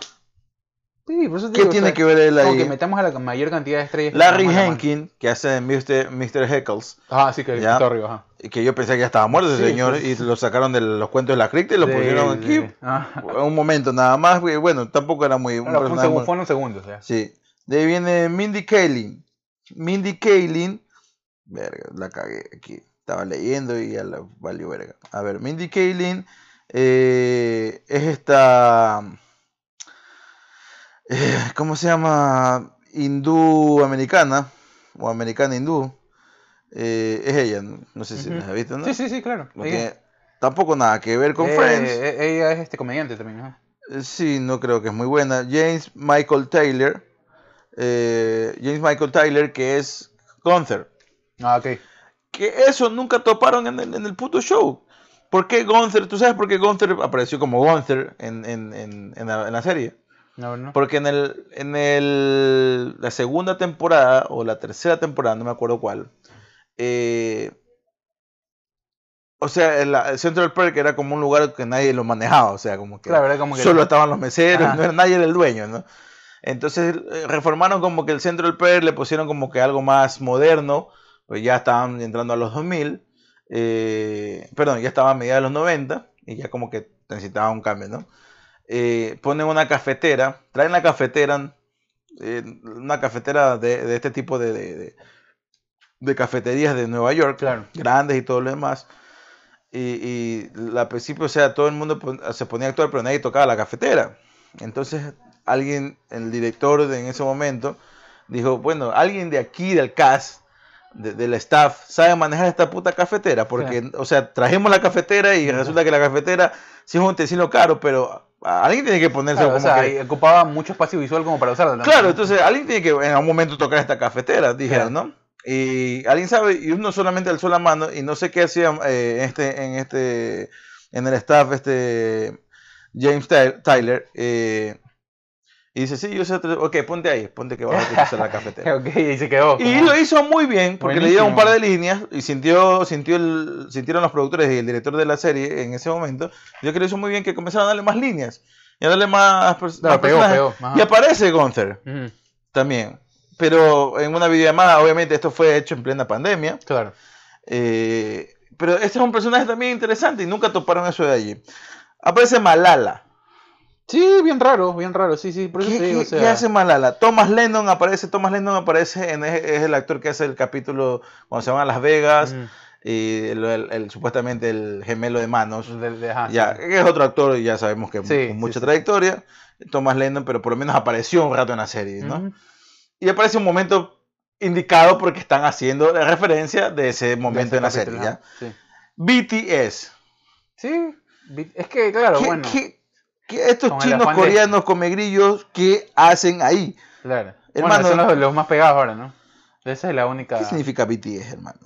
Sí, por eso te ¿Qué digo, o tiene sea, que ver él ahí? que metamos a la mayor cantidad de estrellas. Larry. Henkin, que hace de Mr. Mr. Heckles, Ah, sí, que Ya. Torrio, ajá. y que yo pensé que ya estaba muerto ese Sí, señor, y lo sacaron de los cuentos de la cripta y lo Sí, pusieron aquí. Ah. Un momento nada más, bueno, tampoco era muy... fue un segundo, muy- fueron segundos, ya. Sí. De ahí viene Mindy Kaling. Mindy Kaling. Verga, la cagué aquí. Estaba leyendo y ya la valió verga. A ver, Mindy Kaling eh, es esta. Eh, ¿Cómo se llama? Hindú americana. O americana hindú. Eh, es ella, no, No sé si Ujú. la has visto, ¿no? Sí, sí, sí, claro. No tiene tampoco nada que ver con eh, Friends. eh, Ella es este comediante también. Eh, Sí, no creo que es muy buena. James Michael Taylor. James Michael Taylor, que es Gunther. Ah, ok. que eso nunca toparon en el, en el puto show. ¿Por qué Gunther? ¿Tú sabes por qué Gunther apareció como Gunther en, en, en, en la, en la serie? No, no. Porque en el en el, la segunda temporada o la tercera temporada, no me acuerdo cuál, eh, o sea, el, el Central Park era como un lugar que nadie lo manejaba, o sea, como que Claro, era como que- solo estaban los meseros, no era, nadie era el dueño, ¿no? Entonces eh, reformaron como que el Central Park, le pusieron como que algo más moderno, pues ya estaban entrando a los 2000, eh, perdón, ya estaban a mediados de los 90 y ya como que necesitaba un cambio, ¿no? Eh, ponen una cafetera, traen la cafetera, eh, una cafetera de, de este tipo de, de- de- cafeterías de Nueva York, Claro. grandes y todo lo demás. Y, y al principio, o sea, todo el mundo se ponía a actuar, pero nadie tocaba la cafetera. Entonces, alguien, el director de, en ese momento, dijo, bueno, alguien de aquí, del cast, de- del staff, sabe manejar esta puta cafetera. Porque, o sea, trajimos la cafetera y resulta que la cafetera sí es un utensilio caro, pero alguien tiene que ponerse Claro, o como sea, que- ahí ocupaba mucho espacio visual como para usarla. también. Claro, entonces alguien tiene que en algún momento tocar esta cafetera, dijeron, ¿no? Y alguien sabe, y uno solamente alzó la mano, y no sé qué hacía eh, este, en este, en el staff, este James Ty- Tyler, eh, y dice, sí, yo sé, ok, ponte ahí, ponte que vas a utilizar la cafetera. Ok, y se quedó. Y lo hizo muy bien, porque le dieron un par de líneas y sintió, sintió el, sintieron los productores y el director de la serie en ese momento. Yo creo que lo hizo muy bien que comenzaron a darle más líneas y a darle más, pers- Claro, más pegó, personajes. pegó, ajá. Y aparece Gunther también. Pero en una videollamada, obviamente esto fue hecho en plena pandemia. Claro. eh, pero este es un personaje también interesante y nunca toparon eso de allí. Aparece Malala. Sí, bien raro, bien raro, sí, sí, por eso ¿Qué, te digo, qué- o sea, qué hace Malala? Thomas Lennon aparece, Thomas Lennon aparece, en, es, es el actor que hace el capítulo cuando se van a Las Vegas ujú, y el, el- el- supuestamente el gemelo de manos. de- de- ajá, ya, sí. es otro actor, ya sabemos que Sí, con mucha sí. trayectoria. Thomas Lennon, pero por lo menos apareció un rato en la serie, ¿no? Y aparece un momento indicado porque están haciendo la referencia de ese momento De en la serie, ¿ya? BTS. Sí, es que, claro, ¿Qué, bueno, qué- qué estos Con chinos de- coreanos come grillos qué hacen ahí? claro. hermano- bueno, son los, los más pegados ahora, ¿no? Esa es la única... ¿Qué significa BTS, hermano?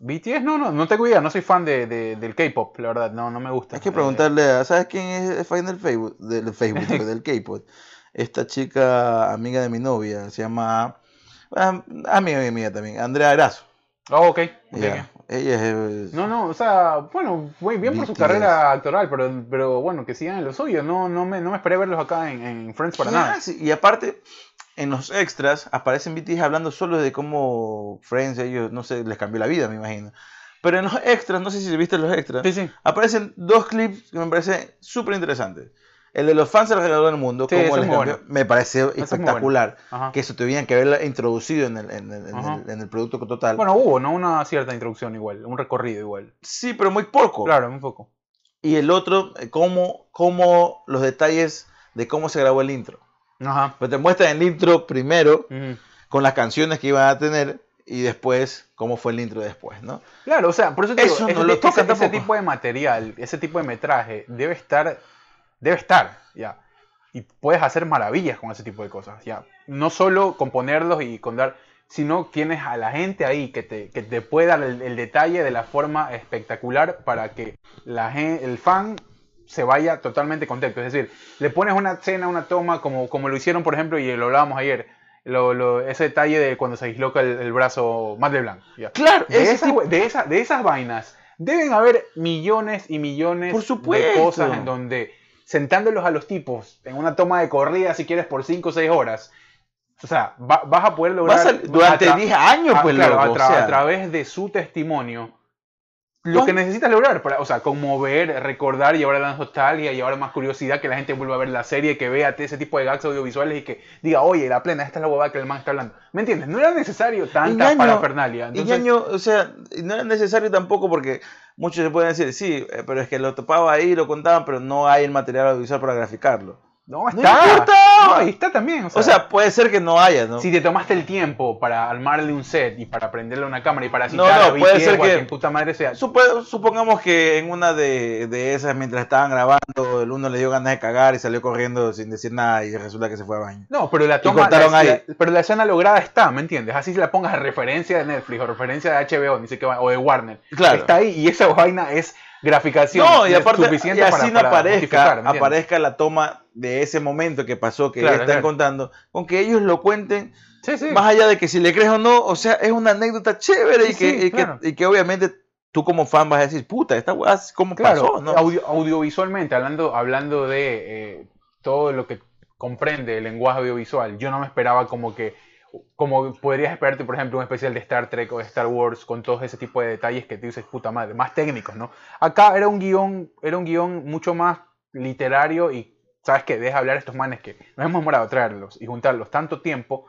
BTS, no, no, no tengo idea, no soy fan de, de- del K-pop, la verdad, no, no me gusta. Hay que Eh, preguntarle a, ¿sabes quién es fan del Facebook? Del Facebook, del K-pop. Esta chica, amiga de mi novia, se llama, ah, amiga mía también, Andrea Erazo. Oh, ok, ok, Ya, ok. Ella es... eh, No, no, o sea, bueno, muy bien por su carrera actoral, pero, pero bueno, que sigan en lo suyo. No, no, me, no me esperé verlos acá en, en Friends para ¿qué nada. hace? Y aparte, en los extras aparecen BTS hablando solo de cómo Friends, ellos, no sé, les cambió la vida, me imagino. Pero en los extras, no sé si viste los extras, Sí, sí. aparecen dos clips que me parecen súper interesantes. El de los fans alrededor del mundo, Sí, eso es les muy bueno. me pareció es muy espectacular. Ajá. Que eso tuvieran que haberla introducido en el, en el- en el- en el producto total. Bueno, hubo, ¿no? Una cierta introducción igual, un recorrido igual. sí, pero muy poco. Claro, un poco. Y el otro, eh, cómo, cómo los detalles de cómo se grabó el intro. Ajá. Pues te muestran el intro primero, Ujú. con las canciones que iban a tener, y después cómo fue el intro después, ¿no? Claro, o sea, por eso te digo, Eso no ese, lo ese- ese tipo de material, ese tipo de metraje debe estar, debe estar, ya. Y puedes hacer maravillas con ese tipo de cosas, ya. No solo componerlos y con dar, sino tienes a la gente ahí que te, que te puede dar el, el detalle de la forma espectacular para que la el fan se vaya totalmente contento. Es decir, le pones una escena, una toma, como, como lo hicieron, por ejemplo, y lo hablábamos ayer, lo- lo- ese detalle de cuando se disloca el, el brazo Matt LeBlanc. ya. Claro, De ese esas, tipo- de, esa- de esas vainas deben haber millones y millones Por de cosas en donde sentándolos a los tipos en una toma de corrida, si quieres, por 5 o 6 horas, o sea, va- vas a poder lograr... A- durante a tra- 10 años, a- pues, claro, loco, a, o tra- sea. a través de su testimonio, lo que ¿Cuán- necesitas lograr, para, o sea, conmover, recordar, llevar a la nostalgia, llevar más curiosidad, que la gente vuelva a ver la serie, que vea ese tipo de gags audiovisuales y que diga, oye, la plena, esta es la huevada que el man está hablando. ¿Me entiendes? No era necesario tanta Ñaño- parafernalia. Y Entonces, Ñaño, o sea, y no era necesario tampoco porque muchos se pueden decir, sí, eh, pero es que lo topaba ahí, lo contaban, pero no hay el material audiovisual para graficarlo. No, está. importa. No, ahí está también. O sea, O sea, puede ser que no haya, ¿no? si te tomaste el tiempo para armarle un set y para prenderle una cámara y para No, citar no, a puede ser a que- puta madre sea. Supo- supongamos que en una de, de esas, mientras estaban grabando, el uno le dio ganas de cagar y salió corriendo sin decir nada y resulta que se fue a baño. No, pero la toma, la- ahí. la- pero la escena lograda está, ¿me entiendes? Así se la pongas de referencia de Netflix o referencia de HBO, ni sé qué va- o de Warner. Claro. Está ahí y esa vaina es graficación. No, y aparte, suficiente y así para, no para aparezca, la toma de ese momento que pasó, que Claro, están claro. contando, con que ellos lo cuenten, Sí, sí. más allá de que si le crees o no, o sea, es una anécdota chévere Sí, y, que, y, claro. que, y que obviamente tú como fan vas a decir, puta, esta weá, ¿cómo pasó? ¿no? audio- audiovisualmente, hablando, hablando de eh, todo lo que comprende el lenguaje audiovisual, yo no me esperaba como que, como podrías esperarte, por ejemplo, un especial de Star Trek o de Star Wars con todo ese tipo de detalles que te dices, puta madre, más técnicos, ¿no? Acá era un guion, era un guion mucho más literario y, ¿sabes qué? Deja hablar a estos manes que nos hemos demorado traerlos y juntarlos tanto tiempo,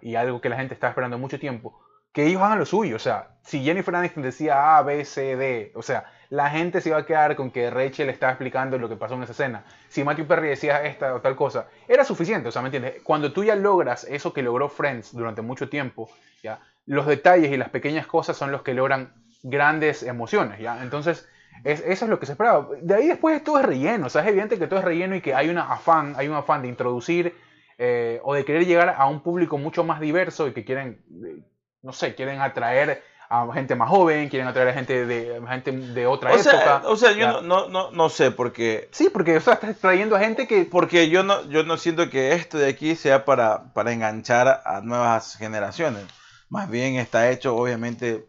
y algo que la gente está esperando mucho tiempo, que ellos hagan lo suyo. O sea, si Jennifer Aniston decía A, B, C, D, o sea, la gente se iba a quedar con que Rachel estaba explicando lo que pasó en esa escena. Si Matthew Perry decía esta o tal cosa, era suficiente. O sea, ¿me entiendes? Cuando tú ya logras eso que logró Friends durante mucho tiempo, ya, los detalles y las pequeñas cosas son los que logran grandes emociones, ¿ya? Entonces, es- eso es lo que se esperaba. De ahí después todo es relleno. O sea, es evidente que todo es relleno y que hay una afán, hay un afán de introducir eh, o de querer llegar a un público mucho más diverso y que quieren, eh, no sé, quieren atraer a gente más joven, quieren atraer a gente de, gente de otra O época. sea, o sea, yo no, no, no, no sé, porque, Sí, porque o sea, estás trayendo a gente que... porque yo no, yo no siento que esto de aquí sea para, para enganchar a nuevas generaciones. Más bien está hecho, obviamente,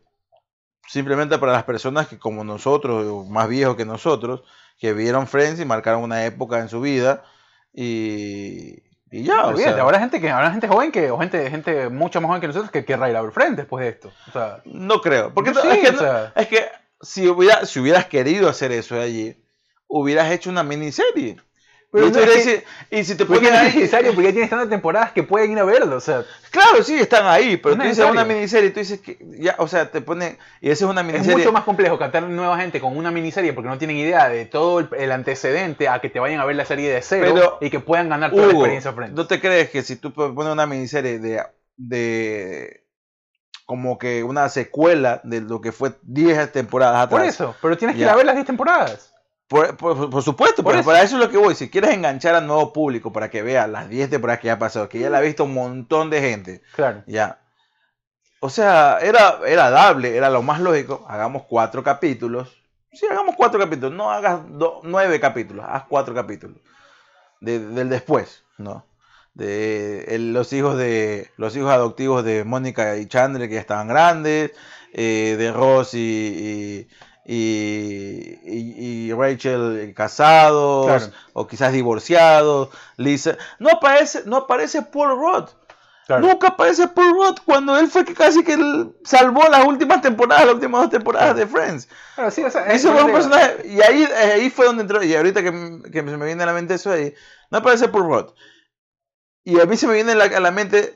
simplemente para las personas que como nosotros, o más viejos que nosotros, que vieron Friends y marcaron una época en su vida y, y ya, o sea, habrá gente que habrá gente joven que o gente gente mucho más joven que nosotros que querrá ir a ver Friends después de esto. O sea, no creo, porque no- sí, es, que, o sea. es que si, hubiera, si hubieras querido hacer eso de allí, hubieras hecho una miniserie. Pero y, tú es que- y si te no es ahí, necesario, porque ya tienes tantas temporadas que pueden ir a verlo. O sea, Claro, sí, están ahí, pero No tú es dices una miniserie, tú dices que ya, o sea, te pone y esa es una es miniserie. mucho más complejo captar nueva gente con una miniserie porque no tienen idea de todo el, el antecedente a que te vayan a ver la serie de cero Pero, y que puedan ganar toda la experiencia Friends. ¿no te crees que si tú pones una miniserie de de como que una secuela de lo que fue 10 temporadas atrás? Por eso, pero tienes que ir a ver las 10 temporadas. Por, por- por supuesto, Por pero eso. para eso es lo que voy. Si quieres enganchar al nuevo público para que vea las 10 temporadas que ya ha pasado, que ya la ha visto un montón de gente, Claro. ya. O sea, era, era dable, era lo más lógico. Hagamos cuatro capítulos. Sí, hagamos cuatro capítulos. No hagas do- nueve capítulos, haz cuatro capítulos. De- del después, ¿no? De el- los hijos de los hijos adoptivos de Mónica y Chandler que ya estaban grandes, eh, de Ross y, y, y- y- y Rachel casados, Claro. o quizás divorciados, Lisa. No aparece, no aparece Paul Rudd. claro. Nunca aparece Paul Rudd cuando él fue que casi que salvó las últimas temporadas, las últimas dos temporadas de Friends. Claro, sí, o sea, Ese es- fue un personaje, y ahí, eh, ahí fue donde entró, y ahorita que, que se me viene a la mente eso ahí, no aparece Paul Rudd. Y a mí se me viene a la, a la mente,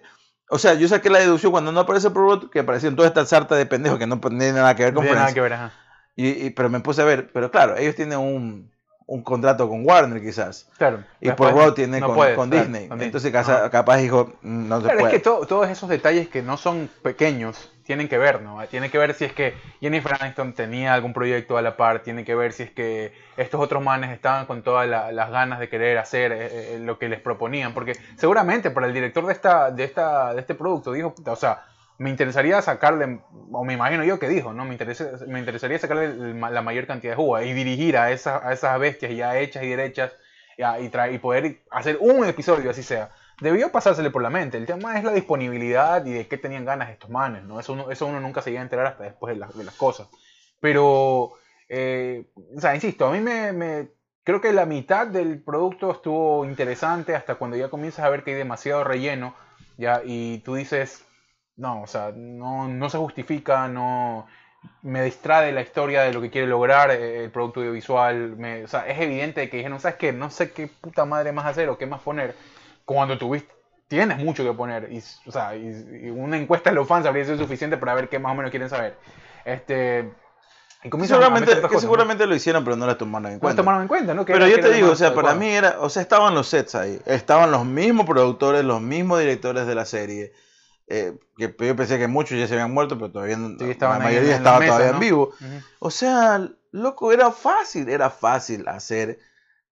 o sea, yo saqué la deducción cuando no aparece Paul Rudd, que aparecieron toda esta sarta de pendejos que no tienen nada que ver No con tiene nada Friends. que ver, ajá. Y, y- pero me puse a ver, pero claro, ellos tienen un, un contrato con Warner quizás. Claro. Y Paul Rudd tiene no con, puedes, con claro, Disney. Entonces casa- capaz dijo, "Mm, no se Claro, puede. es que to- todos esos detalles que no son pequeños tienen que ver, ¿no? Tienen que ver si es que Jennifer Aniston tenía algún proyecto a la par, tienen que ver si es que estos otros manes estaban con todas la- las ganas de querer hacer eh, eh, lo que les proponían, porque seguramente para el director de esta de esta de este producto dijo, o sea, me interesaría sacarle, o me imagino yo que dijo, ¿no? Me, interesa, me interesaría sacarle la mayor cantidad de jugo y dirigir a, esas a esas bestias ya hechas y derechas y, tra- y poder hacer un episodio así sea. Debió pasársele por la mente. El tema es la disponibilidad y de qué tenían ganas estos manes, ¿no? Eso uno, eso uno nunca se llega a enterar hasta después de, las- de las cosas. Pero, eh, o sea, insisto, a mí me, me- creo que la mitad del producto estuvo interesante hasta cuando ya comienzas a ver que hay demasiado relleno, ya, y tú dices, no, o sea, no, no se justifica, no me distrae de la historia de lo que quiere lograr eh, el producto audiovisual. Me, o sea, es evidente que dijeron, ¿sabes qué? No sé qué puta madre más hacer o qué más poner. Cuando tuviste, tienes mucho que poner. Y, o sea, y, y una encuesta de los fans habría sido suficiente para ver qué más o menos quieren saber. Este, Y Seguramente, que cosas, ¿no? seguramente lo hicieron, pero no la tomaron en No cuenta. tomaron en cuenta, ¿no? Que Pero era- yo te digo, o sea, para adecuado. mí era, o sea, estaban los sets ahí, estaban los mismos productores, los mismos directores de la serie, eh, que yo pensé que muchos ya se habían muerto, pero todavía Sí, la mayoría estaba mesa, todavía ¿no? en vivo. O sea, loco, era fácil, era fácil hacer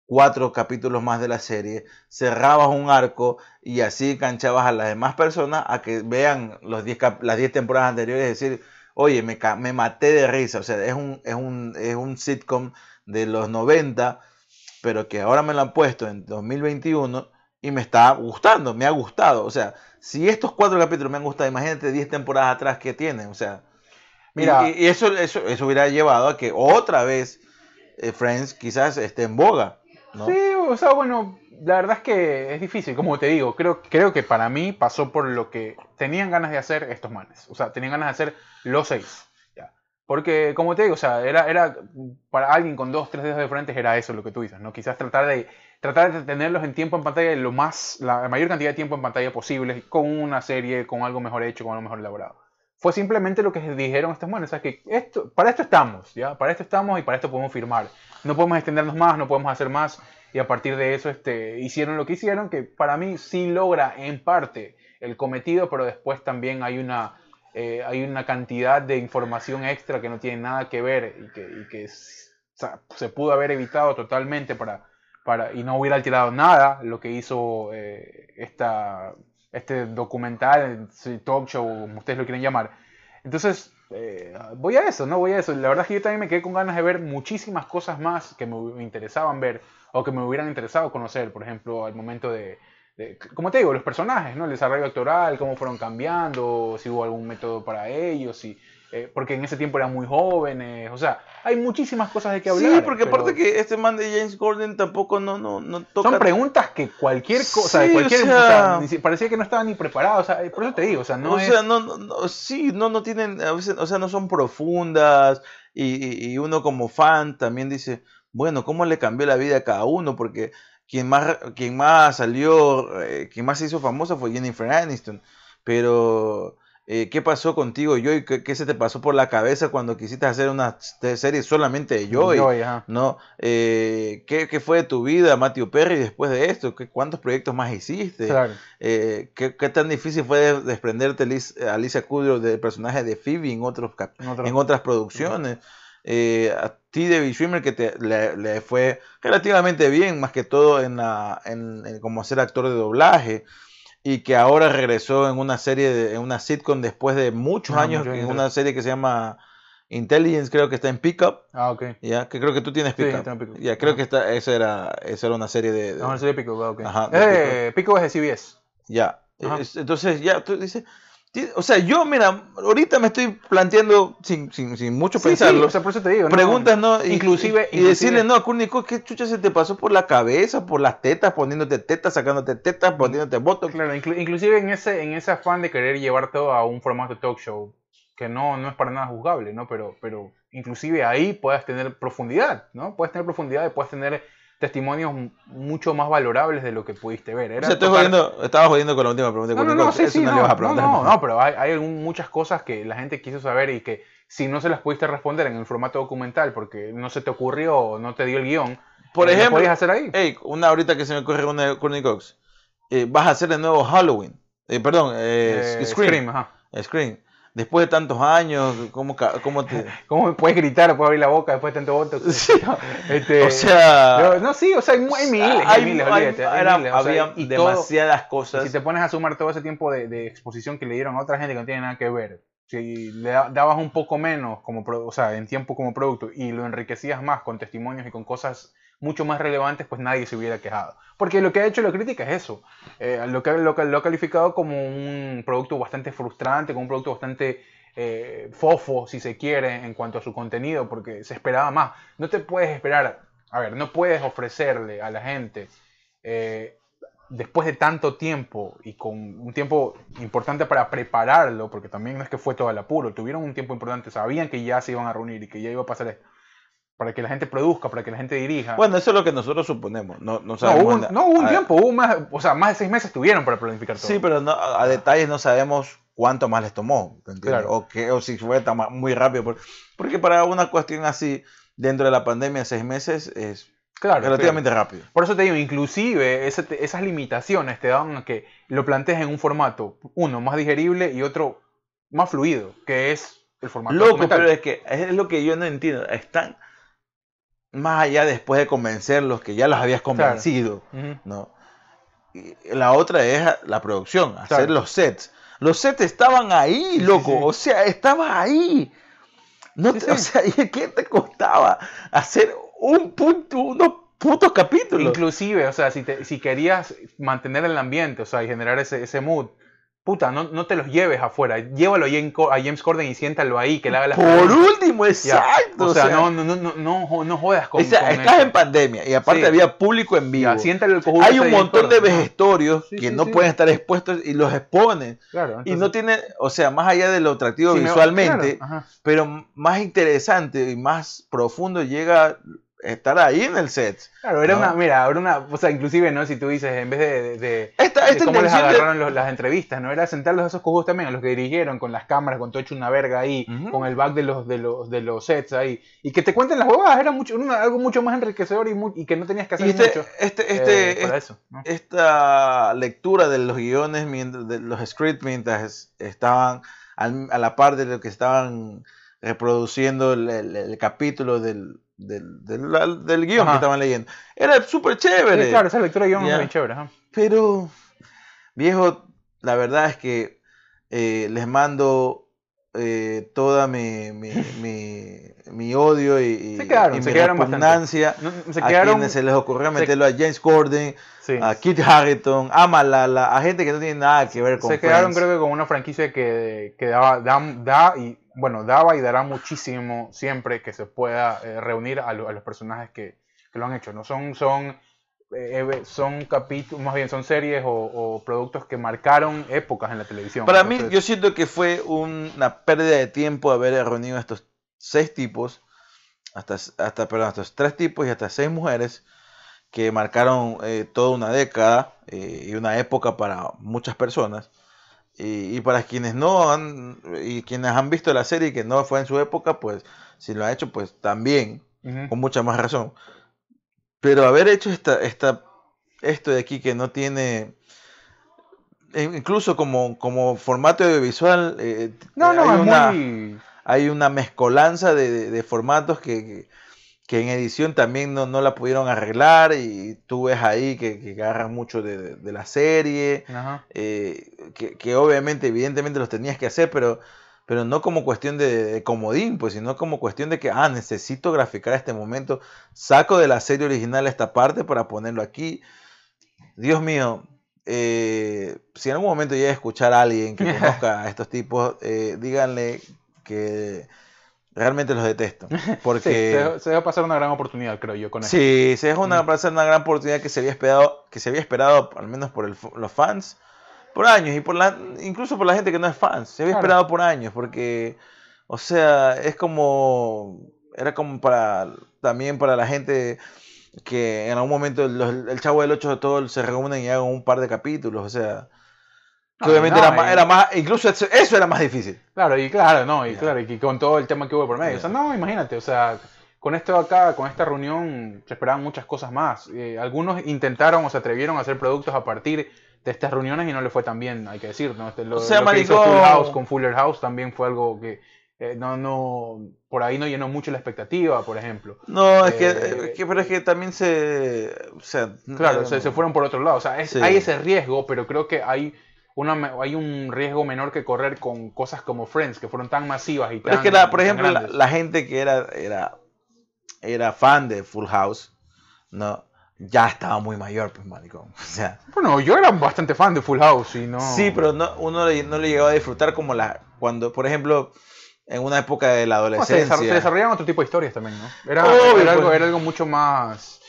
cuatro capítulos más de la serie, cerrabas un arco y así enganchabas a las demás personas a que vean los 10 cap- las 10 temporadas anteriores y decir, oye, me, me maté de risa. O sea, es un, es, un, es un sitcom de los 90, pero que ahora me lo han puesto en 2021 y me está gustando, me ha gustado. O sea, si estos cuatro capítulos me han gustado, imagínate 10 temporadas atrás que tienen. O sea, Mira. y, y eso, eso, eso hubiera llevado a que otra vez eh, Friends quizás esté en boga. ¿no? Sí, o sea, bueno, la verdad es que es difícil, como te digo, creo, creo que para mí pasó por lo que tenían ganas de hacer estos manes, o sea, tenían ganas de hacer los seis. Porque, como te digo, o sea, era, era, para alguien con dos, tres dedos de frente era eso lo que tú dices, ¿no? Quizás tratar de, tratar de tenerlos en tiempo en pantalla, lo más, la mayor cantidad de tiempo en pantalla posible, con una serie, con algo mejor hecho, con algo mejor elaborado. Fue simplemente lo que dijeron estos manes, o sea, que esto, para esto estamos, ¿ya? Para esto estamos y para esto podemos firmar. No podemos extendernos más, no podemos hacer más, y a partir de eso este, hicieron lo que hicieron, que para mí sí logra en parte el cometido, pero después también hay una, eh, hay una cantidad de información extra que no tiene nada que ver y que, y que o sea, se pudo haber evitado totalmente para, para, y no hubiera alterado nada lo que hizo eh, esta, este documental, talk show, como ustedes lo quieren llamar. Entonces, eh, voy a eso, ¿no? Voy a eso. La verdad es que yo también me quedé con ganas de ver muchísimas cosas más que me interesaban ver o que me hubieran interesado conocer. Por ejemplo, al momento de- como te digo, los personajes, ¿no? El desarrollo actoral, cómo fueron cambiando, si hubo algún método para ellos, si, eh, porque en ese tiempo eran muy jóvenes. O sea, hay muchísimas cosas de que hablar. Sí, porque aparte que este man de James Gordon tampoco no, no, no toca. Son preguntas que cualquier cosa, Sí, o cualquier, sea- o sea, ni si- parecía que no estaban ni preparados. O sea, por eso te digo, o sea, no o es... sea, no, no, no, sí, no, no tienen, a veces, o sea, no son profundas y uno como fan también dice, bueno, ¿cómo le cambió la vida a cada uno? Porque quien más, quien más salió, eh, quien más se hizo famosa fue Jennifer Aniston, pero eh, ¿qué pasó contigo, Joy? ¿Qué, qué se te pasó por la cabeza cuando quisiste hacer una serie solamente de Joy? ¿no? Eh, ¿qué, qué fue de tu vida, Matthew Perry, después de esto? ¿Qué, ¿Cuántos proyectos más hiciste? Claro. Eh, ¿qué, qué tan difícil fue de- desprenderte Liz- Alicia Kudrow del personaje de Phoebe en, otros En otro- en otras producciones? A ti, David Schwimmer, que te, le, le fue relativamente bien, más que todo en, la, en, en como ser actor de doblaje, y que ahora regresó en una serie, de- en una sitcom después de muchos Ah, años, en una serie que se llama Intelligence, creo que está en Pickup, Ah, ok. ya, que creo que tú tienes Sí, Pickup. Pickup. Ya, creo Ajá. que esta, esa, era, esa era una serie de... de- No, no soy de Pico, ah, ok. Ajá, de de- Pico es de CBS. Ya. Ajá. Entonces, ya, tú dices. O sea, yo, mira, ahorita me estoy planteando, sin, sin, sin mucho Sí, pensarlo, sí, o sea, por eso te digo. preguntas, ¿no? Inclusive, y, y decirle, no, a Kurnikov, ¿qué chucha se te pasó por la cabeza, por las tetas, poniéndote tetas, sacándote tetas, poniéndote botox? Claro, inclu- inclusive en ese, en ese afán de querer llevar todo a un formato talk show, que no, no es para nada juzgable, ¿no? Pero, pero inclusive ahí puedes tener profundidad, ¿no? Puedes tener profundidad y puedes tener testimonios mucho más valorables de lo que pudiste ver. O Era sea, estoy tocar- jodiendo, estaba jodiendo con la última pregunta de No, no, no, sí, sí, no, no, le vas a no, preguntar. no, no, pero hay, hay algún- muchas cosas que la gente quiso saber y que si no se las pudiste responder en el formato documental porque no se te ocurrió o no te dio el guion, Por eh, lo ejemplo, podías hacer ahí. Ey, una ahorita que se me ocurre una de Kurnikov, eh, vas a hacer de nuevo Halloween, eh, perdón, eh, Eh, Scream, ajá. Scream. Después de tantos años, ¿cómo, cómo te...? ¿Cómo puedes gritar, puedes abrir la boca después de tanto voto? Este, o sea... no, sí, o sea, hay, miles, hay, miles, hay- olvídate, hay era- miles, o sea, había todo- demasiadas y cosas. si te pones a sumar todo ese tiempo de, de exposición que le dieron a otra gente que no tiene nada que ver, si le da- dabas un poco menos como, o sea, en tiempo como producto y lo enriquecías más con testimonios y con cosas mucho más relevantes, pues nadie se hubiera quejado. Porque lo que ha hecho la crítica es eso. Eh, lo, que, lo, lo ha calificado como un producto bastante frustrante, como un producto bastante eh, fofo, si se quiere, en cuanto a su contenido, porque se esperaba más. No te puedes esperar, a ver, no puedes ofrecerle a la gente, eh, después de tanto tiempo y con un tiempo importante para prepararlo, porque también no es que fue todo al apuro, tuvieron un tiempo importante, sabían que ya se iban a reunir y que ya iba a pasar esto, para que la gente produzca, para que la gente dirija. Bueno, eso es lo que nosotros suponemos. No, no no, sabemos. hubo, un- nada. no hubo un A- tiempo, hubo más, o sea, más de seis meses tuvieron para planificar todo. Sí, pero no, a a detalles no sabemos cuánto más les tomó. Claro. O, que, o si fue tan muy rápido. por- Porque para una cuestión así, dentro de la pandemia, seis meses es Claro, relativamente rápido. Por eso te digo, inclusive ese esas limitaciones te dan a que lo plantees en un formato, uno más digerible y otro más fluido, que es el formato Loco, documental. pero es que es lo que yo no entiendo. Están más allá después de convencerlos, que ya los habías convencido. ¿no? Y la otra es la producción, hacer los sets. Los sets estaban ahí, loco. sí. O sea, estaba ahí. No Sí, te- O sea, ¿y qué te costaba hacer un punto, unos putos capítulos? Inclusive, o sea, si, te- si querías mantener el ambiente, o sea, y generar ese, ese mood, puta, no, no te los lleves afuera, llévalo a James, Co- a James Corden y siéntalo ahí, que le haga las Por preguntas. último, exacto. O sea, no, no, no, no, no, no jodas con, o sea, con estás en pandemia y aparte Sí. había público en vivo. Ya, siéntale el Hay un montón de vejestorios Sí, que sí, no pueden estar expuestos y los exponen. Claro, Y entonces- no tiene, o sea, más allá de lo atractivo me- visualmente, claro, pero más interesante y más profundo llega estar ahí en el set. Claro, era No. una, mira, era una, o sea, inclusive, ¿no? Si tú dices, en vez de, de, Esta, de esta cómo les de- agarraron los- las entrevistas, ¿no? Era sentarlos a esos cojudos también, a los que dirigieron, con las cámaras, con todo hecho una verga ahí, Ujú. con el back de los, de los, de los sets ahí, y que te cuenten las huevadas, era mucho, una- algo mucho más enriquecedor y, mu- y que no tenías que hacer y este, mucho este, eh, este, para este- eso, ¿no? esta lectura de los guiones, mientras, de los scripts, mientras estaban al- a la par de lo que estaban reproduciendo el, el- el capítulo del, del, del, del guion Ajá. que estaban leyendo. Era súper chévere. Sí, claro, esa lectura de guion es muy chévere. Pero, viejo, la verdad es que eh, les mando eh, toda mi, mi, mi, mi odio y, Se quedaron, y se mi quedaron bastante. repugnancia No, se a quedaron, quienes se les ocurrió se- meterlo a James Corden, sí. a Kit Harington, a Malala, a gente que no tiene nada que ver con se quedaron Friends. creo que con una franquicia que, que daba, da, da y bueno, daba y dará muchísimo siempre que se pueda eh, reunir a, lo- a los personajes que, que lo han hecho. No son, son, eh, son capítulos, más bien son series o, o productos que marcaron épocas en la televisión. Para mí, yo siento que fue una pérdida de tiempo haber reunido a estos seis tipos, hasta, hasta, perdón, estos tres tipos y hasta seis mujeres que marcaron eh, toda una década eh, y una época para muchas personas. Y, y para quienes no han, y quienes han visto la serie y que no fue en su época, pues si lo ha hecho, pues también, con mucha más razón. Pero haber hecho esta, esta, esto de aquí que no tiene, e incluso como, como formato audiovisual, eh, No, no, hay, una, muy... hay una mezcolanza de, de- de formatos que, que, que en edición también no, no la pudieron arreglar y tú ves ahí que, que agarran mucho de, de- la serie, eh, que, que obviamente, evidentemente los tenías que hacer, pero, pero no como cuestión de, de comodín, pues, sino como cuestión de que, ah, necesito graficar este momento, saco de la serie original esta parte para ponerlo aquí. Dios mío, eh, si en algún momento llega a escuchar a alguien que conozca a estos tipos, eh, díganle que realmente los detesto. Sí, Porque... se, dejó- se dejó pasar una gran oportunidad, creo yo, con eso. Sí, se es una, Mm. a ser una gran oportunidad que se había esperado, que se había esperado al menos por el los fans por años y por la, incluso por la gente que no es fans. Se había Claro. esperado por años porque, o sea, es como, era como para, también para la gente que en algún momento los- el Chavo del 8 todos se reúnen y hagan un par de capítulos, o sea, No, obviamente no, era, más, era más, incluso eso, eso era más difícil. Claro, y claro, no, y claro, y con todo el tema que hubo por medio. O sea, no, imagínate, o sea, con esto acá, con esta reunión, se esperaban muchas cosas más. Eh, algunos intentaron o se atrevieron a hacer productos a partir de estas reuniones y no le fue tan bien, hay que decir, ¿no? Este, lo, O sea, lo que hizo maricón. Full House con Fuller House también fue algo que eh, no, no, por ahí no llenó mucho la expectativa, por ejemplo. No, es, que, Eh, es que- pero es que también se, o sea, Claro, no- se, se fueron por otro lado. O sea, es- Sí. hay ese riesgo, pero creo que hay, una, hay un riesgo menor que correr con cosas como Friends, que fueron tan masivas y Pero tan es que, la, por ejemplo, la, gente que era, era, era fan de Full House, ¿no? Ya estaba muy mayor, pues, maricón. O sea, Bueno, yo era bastante fan de Full House y no... sí, pero no, uno le- no le llegaba a disfrutar como la, cuando, por ejemplo, en una época de la adolescencia. se desarrollaban otro tipo de historias también, ¿no? Era, Obvio, era algo, pues. era algo mucho más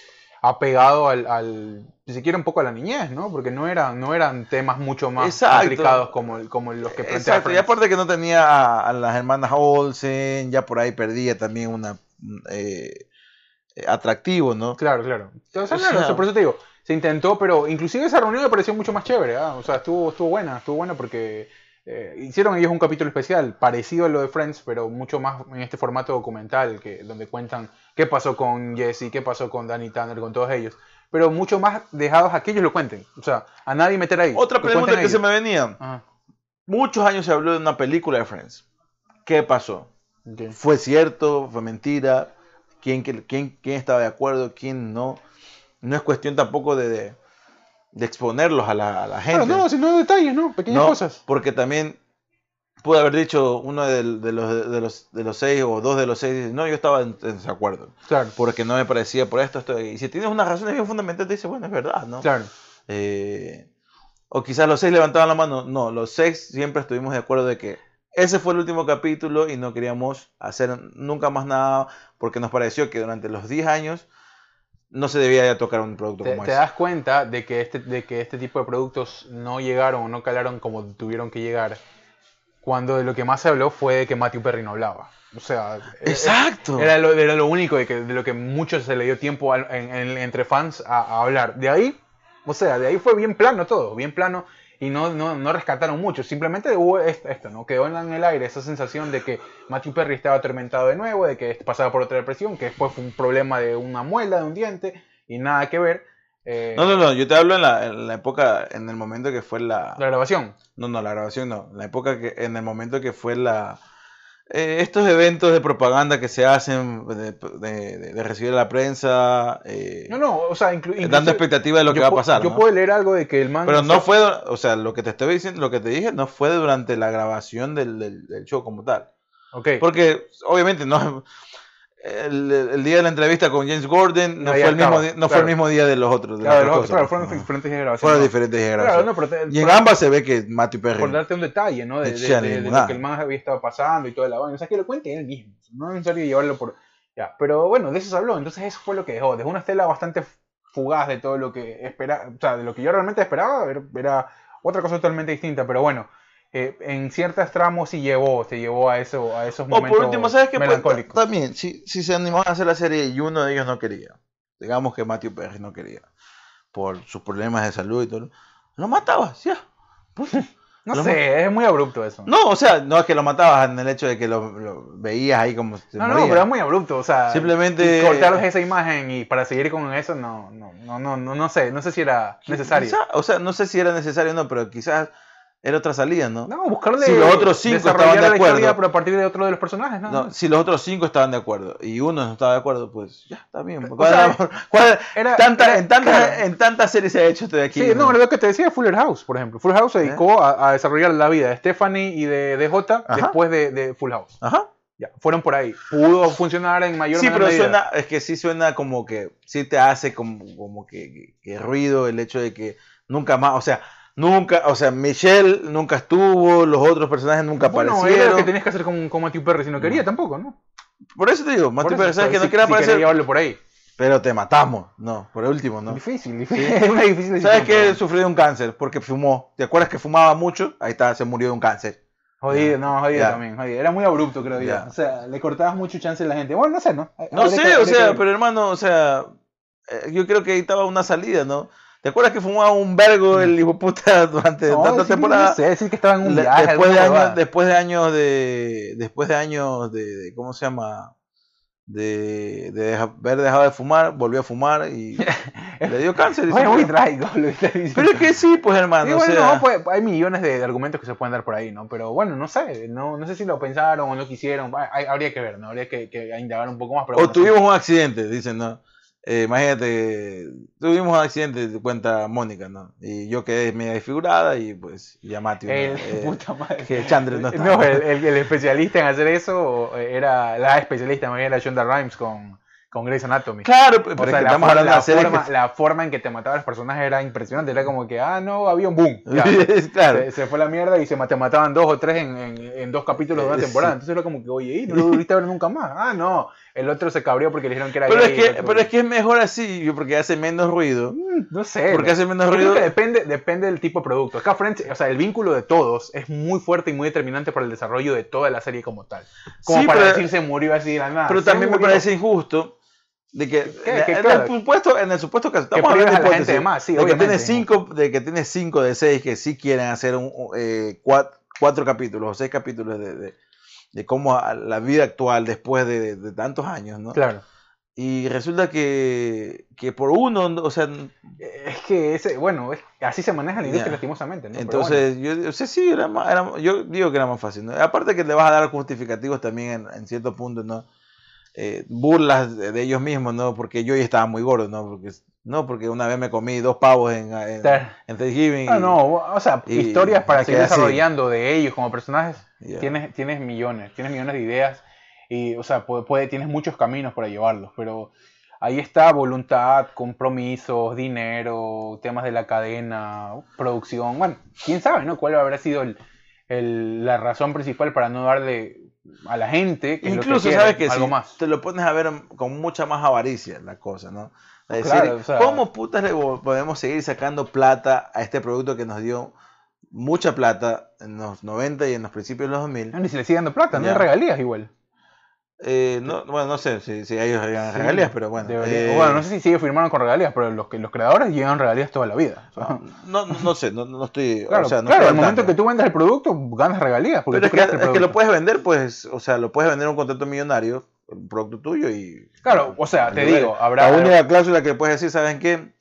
apegado al, al, si se quiere, un poco a la niñez, ¿no? Porque no eran, no eran temas mucho más Exacto. complicados como, el- como los que plantea Exacto, y aparte que no tenía a, a las hermanas Olsen, ya por ahí perdía también una eh, eh, atractivo, ¿no? Claro, claro. O sea, O claro, sea- por eso te digo, se intentó, pero inclusive esa reunión me pareció mucho más chévere, ¿ah? O sea, estuvo, estuvo buena, estuvo buena porque eh, hicieron ellos un capítulo especial parecido a lo de Friends, pero mucho más en este formato documental, que, donde cuentan qué pasó con Jesse, qué pasó con Danny Tanner, con todos ellos. Pero mucho más dejados a que ellos lo cuenten. O sea, a nadie meter ahí. Otra pregunta que se me venía. Ajá, Muchos años se habló de una película de Friends. ¿Qué pasó? ¿Fue cierto? ¿Fue mentira? ¿Quién, quién, quién estaba de acuerdo? ¿Quién no? No es cuestión tampoco de, de, de exponerlos a la, a la gente. Claro, no, sino detalles, ¿no? Pequeñas No, cosas. Porque también pudo haber dicho uno de, de los, de, los, de los seis o dos de los seis, no, yo estaba en, en desacuerdo. Claro, Porque no me parecía por esto, esto. Y si tienes unas razones bien fundamentales, te dices, bueno, es verdad, ¿no? claro. Eh, o quizás los seis levantaban la mano. No, los seis siempre estuvimos de acuerdo de que ese fue el último capítulo y no queríamos hacer nunca más nada porque nos pareció que durante los 10 años no se debía ya tocar un producto Te, como te ese. das cuenta de que, este, de que este tipo de productos no llegaron o no calaron como tuvieron que llegar cuando de lo que más se habló fue de que Matthew Perry no hablaba. O sea, eh, Exacto. Era lo, era lo único de, que, de lo que mucho se le dio tiempo al- en- en- entre fans a, a hablar. De ahí, o sea, de ahí fue bien plano todo, bien plano. Y no, no, no rescataron mucho. Simplemente hubo esto, ¿no? Quedó en el aire esa sensación de que Matthew Perry estaba atormentado de nuevo, de que pasaba por otra depresión, que después fue un problema de una muela, de un diente, y nada que ver. Eh, No, no, no, yo te hablo en la, en la época, en el momento que fue la... La grabación. No, no, la grabación no. La época que, en el momento que fue la... eh, estos eventos de propaganda que se hacen de, de- de- de recibir a la prensa, eh, No, no, o sea, incluso- dando expectativa de lo que va a pasar. Yo ¿no? puedo leer algo de que el man. Pero no fue, o sea, lo que te estoy diciendo, lo que te dije, no fue durante la grabación del, del- del show como tal. Ok. Porque obviamente no el, el día de la entrevista con James Gordon no, fue, el mismo, di- no fue claro. el mismo día de los otros. de Claro, los- otras claro, cosas. fueron diferentes grabación. Fueron diferentes de Claro, no, te- y en ambas se ve que Matthew Perry. por darte un detalle, ¿no? De, de- de- de lo que el man había estado pasando y toda la vaina. O sea, que lo cuente él mismo. No es necesario llevarlo por. Ya, pero bueno, de eso se habló. Entonces, eso fue lo que dejó. Dejó una estela bastante fugaz de todo lo que esperaba. O sea, de lo que yo realmente esperaba. Era, era otra cosa totalmente distinta. Pero bueno, eh, en ciertos tramos sí llevó, se llevó a, eso, a esos O momentos por último, ¿sabes qué? Pues, melancólicos. también, si, si se animaban a hacer la serie y uno de ellos no quería, digamos que Matthew Perry no quería, por sus problemas de salud y todo, lo matabas, ya. Punto. No lo sé, es muy abrupto eso. No, o sea, no es que lo matabas en el hecho de que lo, lo veías ahí como se No, no, moría. pero es muy abrupto, o sea, Simplemente- cortar esa imagen y para seguir con eso, no, no, no, no, no, no sé, no sé si era necesario. Quizá- o sea, no sé si era necesario o no, pero quizás era otra salida, ¿no? No, buscarle Si los otros cinco estaban de acuerdo. historia, pero a partir de otro de los personajes, ¿no? No, si los otros cinco estaban de acuerdo y uno no estaba de acuerdo, pues ya está bien. ¿Cuál- sea, cuál- era- tanta- era- en, tantas, claro. en tantas series se ha hecho esto de aquí. Sí, no, lo que te decía Fuller House, por ejemplo. Fuller House se dedicó a, a desarrollar la vida de Stephanie y de, de J Ajá. después de, de Full House. Ajá. Ya, fueron por ahí. Pudo funcionar en mayor Sí, pero medida. suena, es que sí suena como que, sí te hace como, como que, que- que ruido el hecho de que nunca más, o sea, nunca, o sea, Michelle nunca estuvo, los otros personajes nunca Bueno, era aparecieron. lo que tenías que hacer con, con Matthew Perry si no quería tampoco, ¿no? Por eso te digo, Matthew Perry, sabes que no si- si quería aparecer, llevarlo por ahí. pero te matamos. No, por último, ¿no? Difícil, difícil. Es una difícil decisión. ¿Sabes que pero- sufrió de un cáncer? Porque fumó. ¿Te acuerdas que fumaba mucho? Ahí está, se murió de un cáncer. Jodido, Ya. no, jodido Ya. también, jodido. Era muy abrupto, creo yo. Ya. O sea, le cortabas mucho chance a la gente. Bueno, no sé, ¿no? No sé, que- o que sea, ver. pero hermano, o sea, eh, yo creo que ahí estaba una salida, ¿no? ¿Te acuerdas que fumaba un vergo el hijo de puta durante No, tanta decir- temporada? No sé, decir que estaba en un viaje. después, de años, después de años de después de años de, de- cómo se llama de, de haber dejado de fumar volvió a fumar y le dio cáncer y Oye, muy trágico lo que pero es que sí pues hermano Sí, o bueno, sea, no, pues, hay millones de, de argumentos que se pueden dar por ahí, ¿no? Pero bueno, no sé, no, no sé si lo pensaron o no quisieron, hay- habría que ver, ¿no? Habría que, que indagar un poco más. Pero o bueno, tuvimos un accidente dicen no Eh, imagínate tuvimos un accidente cuenta Mónica no y yo quedé media desfigurada y pues ya Mati ¿no? El, Eh, puta madre. que Chandler no No, el, el- el especialista en hacer eso era la especialista, más bien era Shonda Rhimes con, con Grey's Anatomy. claro pero O es sea, que la, estamos hablando de la la serie forma, que- la forma en que te mataba a los personajes era impresionante. Era como que, ah, no, había un boom. Claro se, se fue la mierda y se te mataban dos o tres en, en- en dos capítulos de una Eh, temporada. Entonces era como que, oye, ¿y no lo volviste a ver nunca más? Ah, no. El otro se cabrió porque le dijeron que era pero es gay, el que otro- pero es que es mejor así porque hace menos ruido Mm, No sé. porque ¿no? hace menos ruido que depende, depende del tipo de producto. Acá Friends, o sea, el vínculo de todos es muy fuerte y muy determinante para el desarrollo de toda la serie como tal. Como Sí, para pero- decir se murió así de la nada. Pero también me murió. parece injusto de que, ¿Qué? Que en, claro. el supuesto, en el supuesto caso, estamos hablando de la gente de más, sí, de que tiene cinco, de que tiene cinco de seis que sí quieren hacer un eh, cuat- cuatro capítulos o seis capítulos de, de, de cómo a- la vida actual después de, de tantos años, ¿no? Claro. Y resulta que, que por uno, ¿no? o sea, Es que ese, bueno, es- así se maneja la industria lastimosamente, ¿no? Entonces yo o sea, sí, era más, era- yo digo que era más fácil, ¿no? Aparte que le vas a dar justificativos también en, en cierto punto, ¿no? Eh, burlas de, de ellos mismos, ¿no? Porque yo ya estaba muy gordo, ¿no? Porque, no, porque una vez me comí dos pavos en, en, Claro. en Thanksgiving. Ah, y- no, o sea, y historias para seguir así. desarrollando de ellos como personajes, tienes, tienes millones, tienes millones de ideas y, o sea, puede, puede- tienes muchos caminos para llevarlos, pero ahí está voluntad, compromisos, dinero, temas de la cadena, producción, bueno, quién sabe, ¿no? ¿Cuál habrá sido el- el- la razón principal para no darle a la gente que es lo que Incluso quiere, sabes que algo si más? te lo pones a ver con mucha más avaricia la cosa, ¿no? Es decir, Claro, o sea- ¿cómo putas le podemos seguir sacando plata a este producto que nos dio mucha plata en los 90 y en los principios de los 2000? No, ni se le sigue dando plata, no hay regalías igual. Eh, no, bueno, no sé si, si ellos Sí, regalías, pero bueno. eh, bueno, no sé si sigue firmando con regalías, pero los, que, los creadores llevan regalías toda la vida. o sea. no, no, no sé, no, no estoy. Claro, o sea, no claro estoy al momento que tú vendas el producto, ganas regalías. Porque Pero tú es que, creaste el es que lo puedes vender, pues, o sea, lo puedes vender a un contrato millonario, un producto tuyo y. Claro, o sea, te digo, habrá. La única cláusula que puedes decir, ¿saben qué?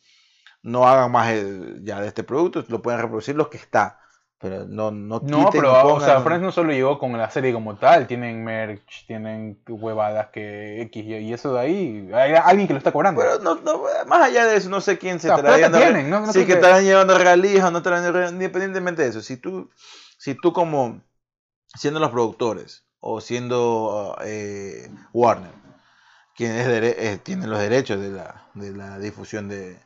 No hagan más el- ya de este producto, lo pueden reproducir los que está. Pero no, no No, quiten pero, o o pongan- sea, Friends no solo llegó con la serie como tal, tienen merch, tienen huevadas que X y, eso de ahí, hay alguien que lo está cobrando. Pero no, no, más allá de eso, no sé quién se sea, estará llevando. tienen, ¿no? No sí, que que- estarán llevando regalías o no estarán independientemente de eso. Si tú, si tú como siendo los productores o siendo eh, Warner, quien es eh, tiene los derechos de la, de la difusión de,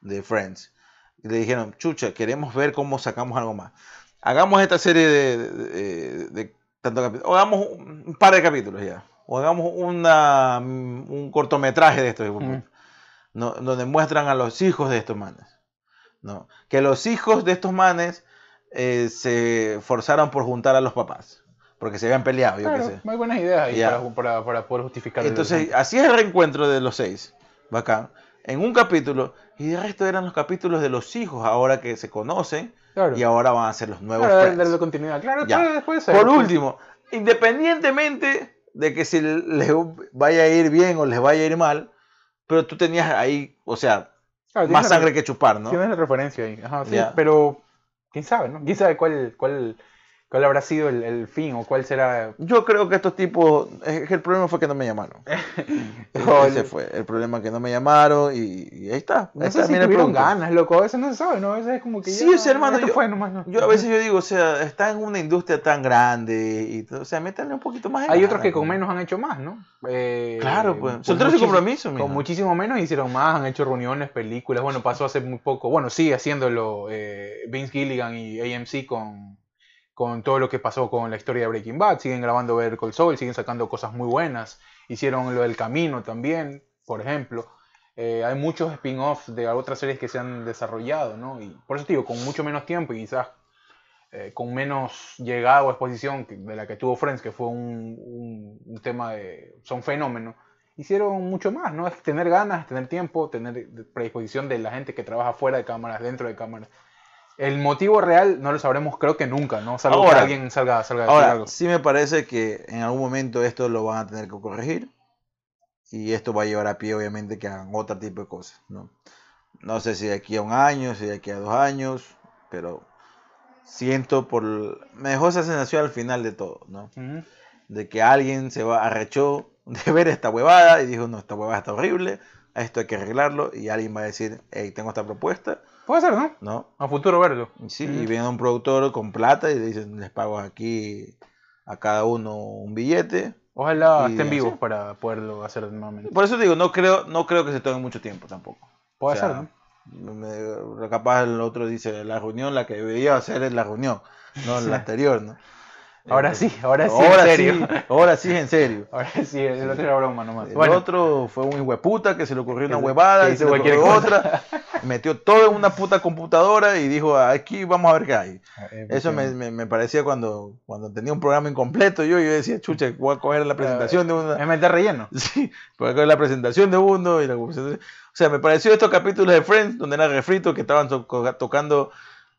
de Friends, y le dijeron, chucha, queremos ver cómo sacamos algo más. Hagamos esta serie de, de, de- capítulos, o hagamos un par de capítulos ya, o hagamos una, un cortometraje de esto, hijo de Ujú. puta, ¿no? donde muestran a los hijos de estos manes. ¿no? Que los hijos de estos manes eh, se forzaron por juntar a los papás, porque se habían peleado, yo Claro, qué sé. hay buenas ideas ahí para, para, para poder justificar. el- Entonces, así es el reencuentro de los seis. Bacán. En un capítulo, y de resto eran los capítulos de los hijos ahora que se conocen claro, y ahora van a ser los nuevos claro, Friends. darle continuidad. Claro, Ya. puede, ser. Por puede- último, independientemente de que si les vaya a ir bien o les vaya a ir mal, pero tú tenías ahí, o sea, claro, más la- sangre que chupar, ¿no? Tienes la referencia ahí. Ajá, sí, pero quién sabe, ¿no? Quién sabe cuál, cuál, cuál habrá sido el, el fin o cuál será. Yo creo que estos tipos, el problema fue que no me llamaron. Ese fue el problema que no me llamaron y, y ahí está. No ahí sé está, si tuvieron ganas, loco. A veces no se sabe, ¿no? A veces es como que. Sí, ya, o sea, hermano, yo- fue nomás, ¿no? Yo a veces yo digo, o sea, está en una industria tan grande y todo, o sea, métanle un poquito más Hay ganas, otros que con ¿no? menos han hecho más, ¿no? Eh, Claro, pues. con Solteros sin muchis- compromiso, mijo. Con muchísimo menos hicieron más, han hecho reuniones, películas. Bueno, pasó hace muy poco. Bueno, sigue haciéndolo eh, Vince Gilligan y AMC con, con todo lo que pasó con la historia de Breaking Bad. Siguen grabando Better Call Saul, siguen sacando cosas muy buenas. Hicieron lo del Camino también, por ejemplo. Eh, hay muchos spin-offs de otras series que se han desarrollado, ¿no? Y por eso te digo, con mucho menos tiempo y quizás eh, con menos llegada o exposición que- de la que tuvo Friends, que fue un, un- un tema de... son fenómenos, hicieron mucho más, ¿no? Es tener ganas, tener tiempo, tener predisposición de la gente que trabaja fuera de cámaras, dentro de cámaras. El motivo real no lo sabremos creo que nunca, ¿no? Salvo Ahora- que alguien salga, salga decir Ahora, algo. sí me parece que en algún momento esto lo van a tener que corregir y esto va a llevar a pie obviamente que hagan otro tipo de cosas, ¿no? No sé si de aquí a un año, si de aquí a dos años, pero siento por... Me dejó esa sensación al final de todo, ¿no? De que alguien se va arrechó de ver esta huevada y dijo, no, esta huevada está horrible, esto hay que arreglarlo y alguien va a decir, hey, tengo esta propuesta, Puede ser, ¿no? ¿no? A futuro verlo. Sí, y viene un productor con plata y le dicen, les pago aquí a cada uno un billete. Ojalá Y estén vivos para poderlo hacer nuevamente. Por eso digo, no creo, no creo que se tome mucho tiempo tampoco. Puede O sea, ser, ¿no? me- capaz el otro dice la reunión, la que debería hacer es la reunión, no la anterior, ¿no? Ahora sí, ahora sí, ahora en serio. sí, ahora sí en serio. Ahora sí, el otro era broma nomás. El Bueno, otro fue un hueputa que se le ocurrió una huevada y se le ocurrió otra, metió todo en una puta computadora y dijo, aquí vamos a ver qué hay. Eh, Eso me, me, me parecía cuando, cuando tenía un programa incompleto. Yo, yo decía, chucha, voy a coger la presentación de una. Es meter relleno. Sí, voy a coger la presentación de uno y la O sea, me pareció estos capítulos de Friends donde era refrito que estaban to- tocando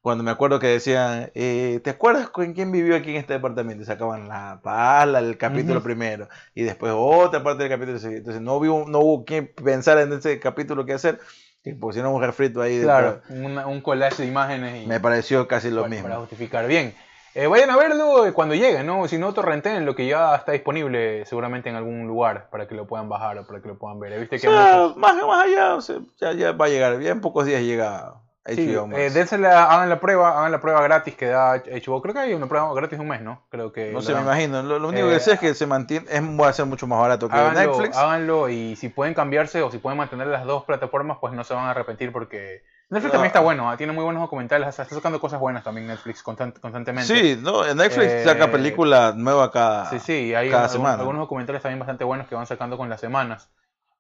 Cuando me acuerdo que decían, eh, ¿te acuerdas con quién vivió aquí en este departamento? Y sacaban la pala, el capítulo Ujú. primero. Y después otra parte del capítulo. Entonces no hubo, no hubo quien pensar en ese capítulo qué hacer. Y pusieron un refrito ahí. Claro, una- un collage de imágenes y Me pareció casi lo mismo. para justificar. Bien, Eh, vayan a verlo eh, cuando llegue, ¿no? Si no, torrenten lo que ya está disponible seguramente en algún lugar para que lo puedan bajar o para que lo puedan ver. Eh, Viste O que sea, muchos- más, más allá, o sea, ya, ya va a llegar. Ya en pocos días llega HBO Max. eh, hagan la prueba, hagan la prueba gratis que da HBO. Creo que hay una prueba gratis de un mes, ¿no? Creo que no sé, me imagino. Lo, lo único Eh, que sé es que se mantiene, es, va a ser mucho más barato que Háganlo, Netflix. háganlo y si pueden cambiarse o si pueden mantener las dos plataformas, pues no se van a arrepentir porque Netflix Ah. también está bueno, ah, tiene muy buenos documentales, está sacando cosas buenas también Netflix constant- constantemente. Sí, no, Netflix Eh, saca película nueva cada, Sí, sí, hay cada algún- semana. algunos documentales también bastante buenos que van sacando con las semanas.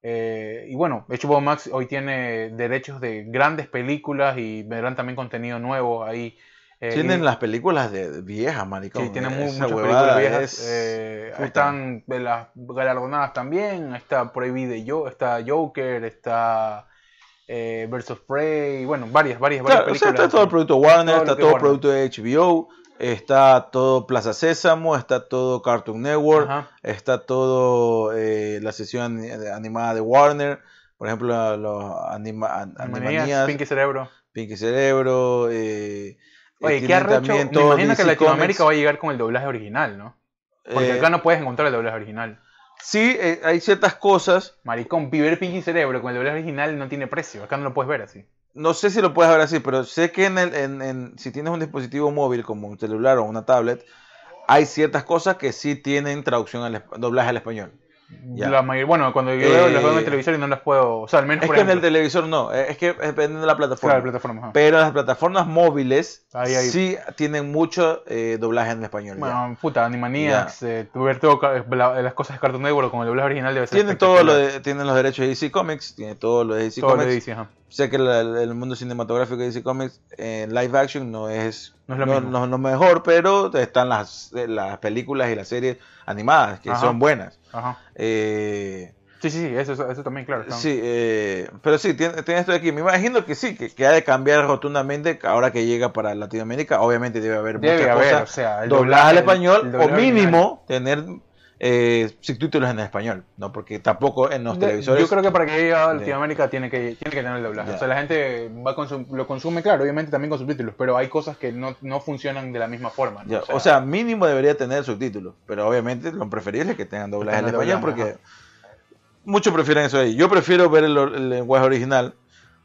Eh, y bueno, HBO Max hoy tiene derechos de grandes películas y verán también contenido nuevo ahí. Eh, Tienen y- las películas de viejas, maricón. Sí, tienen mu- Esa muchas películas viejas. es- eh, están de las galardonadas también. Está Prohibida yo, está Joker, está eh, of Prey. Bueno, varias, varias, varias Claro, o sea, películas. está todo el producto Warner, Todo está todo el producto de HBO, está todo Plaza Sésamo, está todo Cartoon Network, Ajá. está todo eh, la sesión ani- animada de Warner, por ejemplo, los anima, an- Animaniacs, Animaniacs, Pinky Cerebro. Pinky Cerebro. Eh, Oye, ¿qué arrecho? Me imagino que Latinoamérica Comics. va a llegar con el doblaje original, ¿no? Porque Eh, acá no puedes encontrar el doblaje original. Sí, eh, hay ciertas cosas. Maricón, ver Pinky Cerebro con el doblaje original no tiene precio. Acá no lo puedes ver así. No sé si lo puedes ver así, pero sé que en el, en, en- si tienes un dispositivo móvil como un celular o una tablet, hay ciertas cosas que sí tienen traducción al doblaje al español. Ya. La mayor- bueno, cuando yo Eh, veo, las veo en el televisor y no las puedo. O sea, al menos Es por que en el ejemplo. televisor no, eh, es que depende de la plataforma. Claro, plataforma. Pero las plataformas móviles Ahí, ahí. sí tienen mucho eh, doblaje en español. ya. Bueno, puta, Animaniacs, eh, ver todo, ca- la- las cosas de Cartoon Network con el doblaje original debe ser Tienen todo lo de, tienen los derechos de DC Comics, tiene todo lo de DC Todo lo Comics. dice, ajá. Sé que la- el, mundo cinematográfico de DC Comics en live action no es, No es lo no, no mejor, pero están las, eh, las películas y las series animadas que Ajá. son buenas. Ajá. Eh, Sí, sí, sí, eso, eso también, claro. sí, eh, pero sí, tiene, tiene esto de aquí. Me imagino que sí, que, que ha de cambiar rotundamente ahora que llega para Latinoamérica. Obviamente debe haber Debe muchas haber, cosas o sea, el al español el o mínimo tener eh, subtítulos en español, ¿no? Porque tampoco en los De- televisores. Yo creo que para que llegue a de- Latinoamérica tiene que, tiene que tener el doblaje. O sea, la gente va consum- lo consume, claro, obviamente también con subtítulos, pero hay cosas que no, no funcionan de la misma forma. o, sea, mínimo debería tener subtítulos, pero obviamente lo preferible es que tengan doblaje en español doblaje, porque muchos prefieren eso ahí. Yo prefiero ver el, el lenguaje original.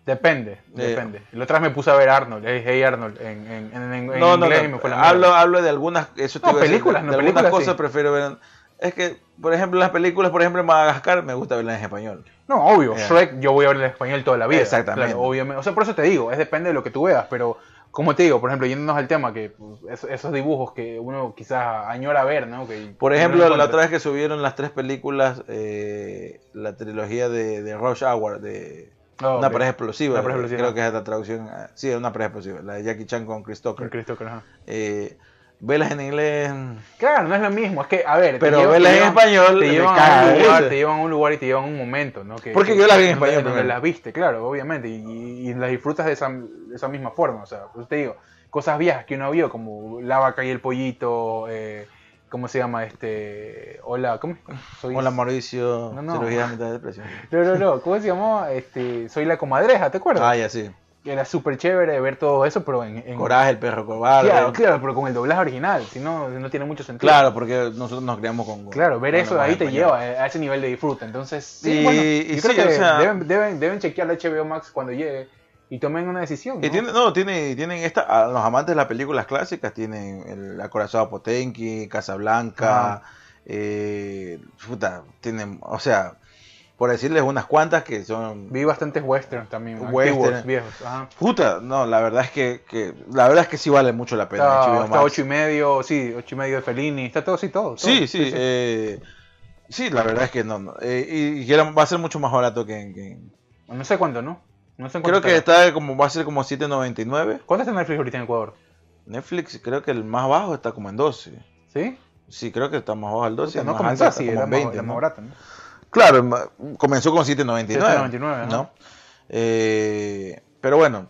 depende, Eh, depende. La otra vez me puse a ver Arnold, Hey Arnold, en, en, en, en- no, no, inglés no, y me fue la hablo, mierda. hablo de algunas, eso te No, iba a decir, películas, de, no, de algunas películas cosas sí. prefiero ver. Es que, por ejemplo, las películas, por ejemplo, en Madagascar, me gusta verlas en español. No, obvio, Ya. Shrek yo voy a ver en español toda la vida. Exactamente. Claro, obviamente. O sea, por eso te digo, es depende de lo que tú veas, pero como te digo, por ejemplo, yéndonos al tema, que pues, es- esos dibujos que uno quizás añora ver, ¿no? Que Por ejemplo, no la otra vez que subieron las tres películas, eh, la trilogía de, de Rush Hour, de Oh, Una ok. pareja explosiva, Una pareja explosiva. creo que es la traducción. ah, Sí, es una pareja explosiva, la de Jackie Chan con Chris Tucker. Con Christopher, ajá. Eh, velas en inglés, Claro, no es lo mismo, es que, a ver, pero velas te en llevan- español, te llevan, a un lugar, te llevan a un lugar y te llevan a un momento, ¿no? Que, Porque que- yo las vi en español donde las viste, claro, obviamente, y, y las disfrutas de esa, de esa misma forma, o sea, pues te digo, cosas viejas que uno vio, como La vaca y el pollito, eh, ¿cómo se llama este? Hola, ¿cómo? Soy... Hola Mauricio, No, no. cirugía de depresión. No, no, no, ¿cómo se llamaba? Este, soy la comadreja, ¿te acuerdas? Ah, ya sí. Era súper chévere ver todo eso, pero en... en- Coraje, el perro cobarde. Claro, Claro, claro, pero con el doblaje original, si no, no tiene mucho sentido. porque nosotros nos criamos con. Claro, ver con eso ahí te lleva a ese nivel de disfrute. Entonces, sí, Y- bueno, y yo creo que o sea- deben, deben, deben chequear la HBO Max cuando llegue y tomen una decisión. Y ¿no? tiene, no, tiene, tienen esta, a los amantes de las películas clásicas tienen el Acorazado Potenki, Casablanca, Ajá. eh, puta, tienen, o sea, por decirles unas cuantas que son, Vi bastantes westerns también, Western. antiguos, viejos. Ajá. puta, no, la verdad es que, que la verdad es que sí vale mucho la pena. Está, está ocho y medio, sí, ocho y medio de Fellini, está todo, sí, todo. todo. Sí, sí, eh, sí, la verdad es que no, no, eh, y, va a ser mucho más barato que, en- que No sé cuánto, ¿no? No sé creo que está como, va a ser como 7.99. ¿Cuánto está Netflix ahorita en Ecuador? Netflix creo que el más bajo está como en 12. ¿Sí? Sí, creo que está más bajo al 12. Puta, el no más está como era en más, 20, era ¿no? más barato, ¿no? Claro, comenzó con 7.99. 7.99, ajá. ¿no? Eh, pero bueno,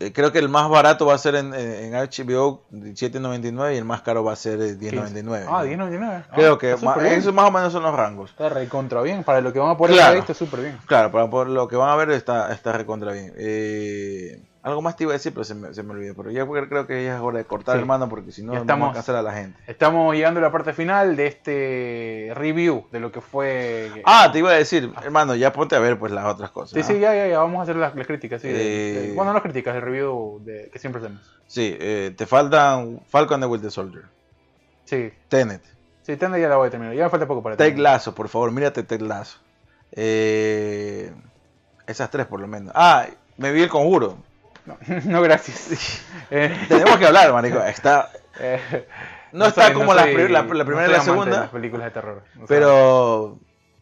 eh, creo que el más barato va a ser en, en HBO 7.99 y el más caro va a ser eh, 10.99. Ah, 10.99. Creo Ah, que ma- súper bien. esos más o menos son los rangos. Está recontra bien. Para lo que van a poder Claro. ver está súper bien. Claro, para por lo que van a ver está, está recontra bien. Eh, algo más te iba a decir, pero se me, se me olvidó. Pero ya creo que ya es hora de cortar, Sí. hermano, porque si no, estamos- vamos a cansar a la gente. Estamos llegando a la parte final de este review de lo que fue. Ah, te iba a decir, hermano, ya ponte a ver pues las otras cosas. Sí, ¿ah? sí, ya, ya, ya. Vamos a hacer las, las críticas. Sí, Eh, de- bueno, no las críticas, el review de, que siempre hacemos. Sí, eh, te faltan Falcon and the Winter Soldier, Sí, Tenet, sí, Tenda ya la voy a terminar. Ya me falta poco para Ted. Lasso, por favor, mírate Ted Lasso. Eh, esas tres por lo menos. Ah, me vi el conjuro. No, no, gracias. Eh, Tenemos que hablar, marico. Está, eh, no, está soy- como no la, soy- la- la no primera y la amante de segunda. las películas de terror. O sea, Pero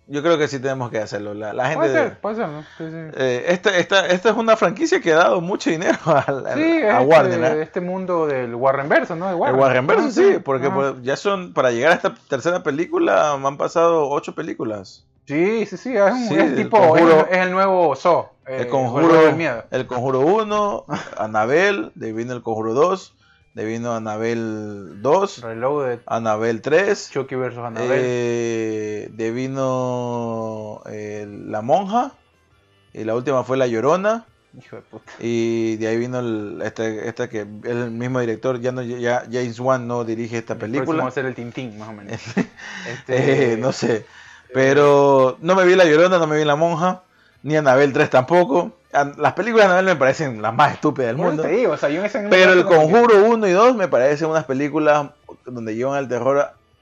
yo creo que sí tenemos que hacerlo. La, la gente. Puede ser, puede ser, ¿no? Sí, sí. Eh, esta, esta, esta es una franquicia que ha dado mucho dinero al- al- Sí, a este, Warner. ¿eh? este mundo del Warren Verso, ¿no? De El Warren, Warren Verso, Ah, sí, porque pues, ya son, para llegar a esta tercera película, me han pasado ocho películas. Sí, sí, sí, es, un, Sí, es el tipo, Conjuro- es, es el nuevo Saw. eh, el Conjuro, del miedo. el Conjuro 1, Anabel, de ahí vino el Conjuro 2, de ahí vino Anabel 2, Reloaded, Anabel 3, Chucky vs. Annabelle. eh, de ahí vino eh, La Monja, y la última fue La Llorona. Hijo de puta. Y de ahí vino el, este, este que el mismo director, ya no, ya James Wan no dirige esta El película. va a ser el Tintín, más o menos. Este, no sé. Pero no me vi La Llorona, no me vi La Monja, ni Anabel 3 tampoco. Las películas de Anabel me parecen las más estúpidas del Bueno, mundo. te digo, o sea, yo en ese Pero El Conjuro 1 y 2 me parecen unas películas donde llevan el terror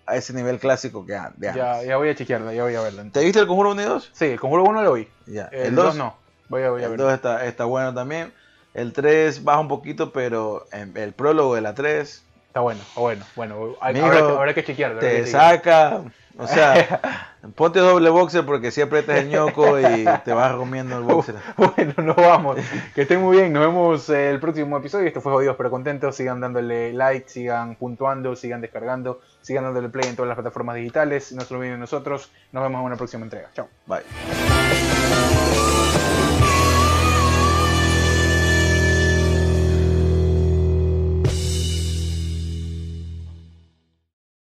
a- ese nivel clásico que an- de antes. Ya, ya voy a chequearla, ya voy a verla. ¿Te viste El Conjuro 1 y 2? Sí, el Conjuro 1 lo vi. Ya. El 2 no. Voy a, voy a El verlo. 2 está, está bueno también. El 3 baja un poquito, pero en- el prólogo de la 3 Está bueno, está bueno. Bueno, hay- Amigo, habrá, que, habrá que habrá te que saca. O sea, ponte doble boxer porque si aprietas el ñoco y te vas comiendo el boxer. Bueno, nos vamos. Que estén muy bien. Nos vemos eh, el próximo episodio. Esto fue Jodidos pero Contentos. Sigan dándole like, sigan puntuando, sigan descargando, sigan dándole play en todas las plataformas digitales. No se olviden de nosotros. Nos vemos en una próxima entrega. Chao. Bye.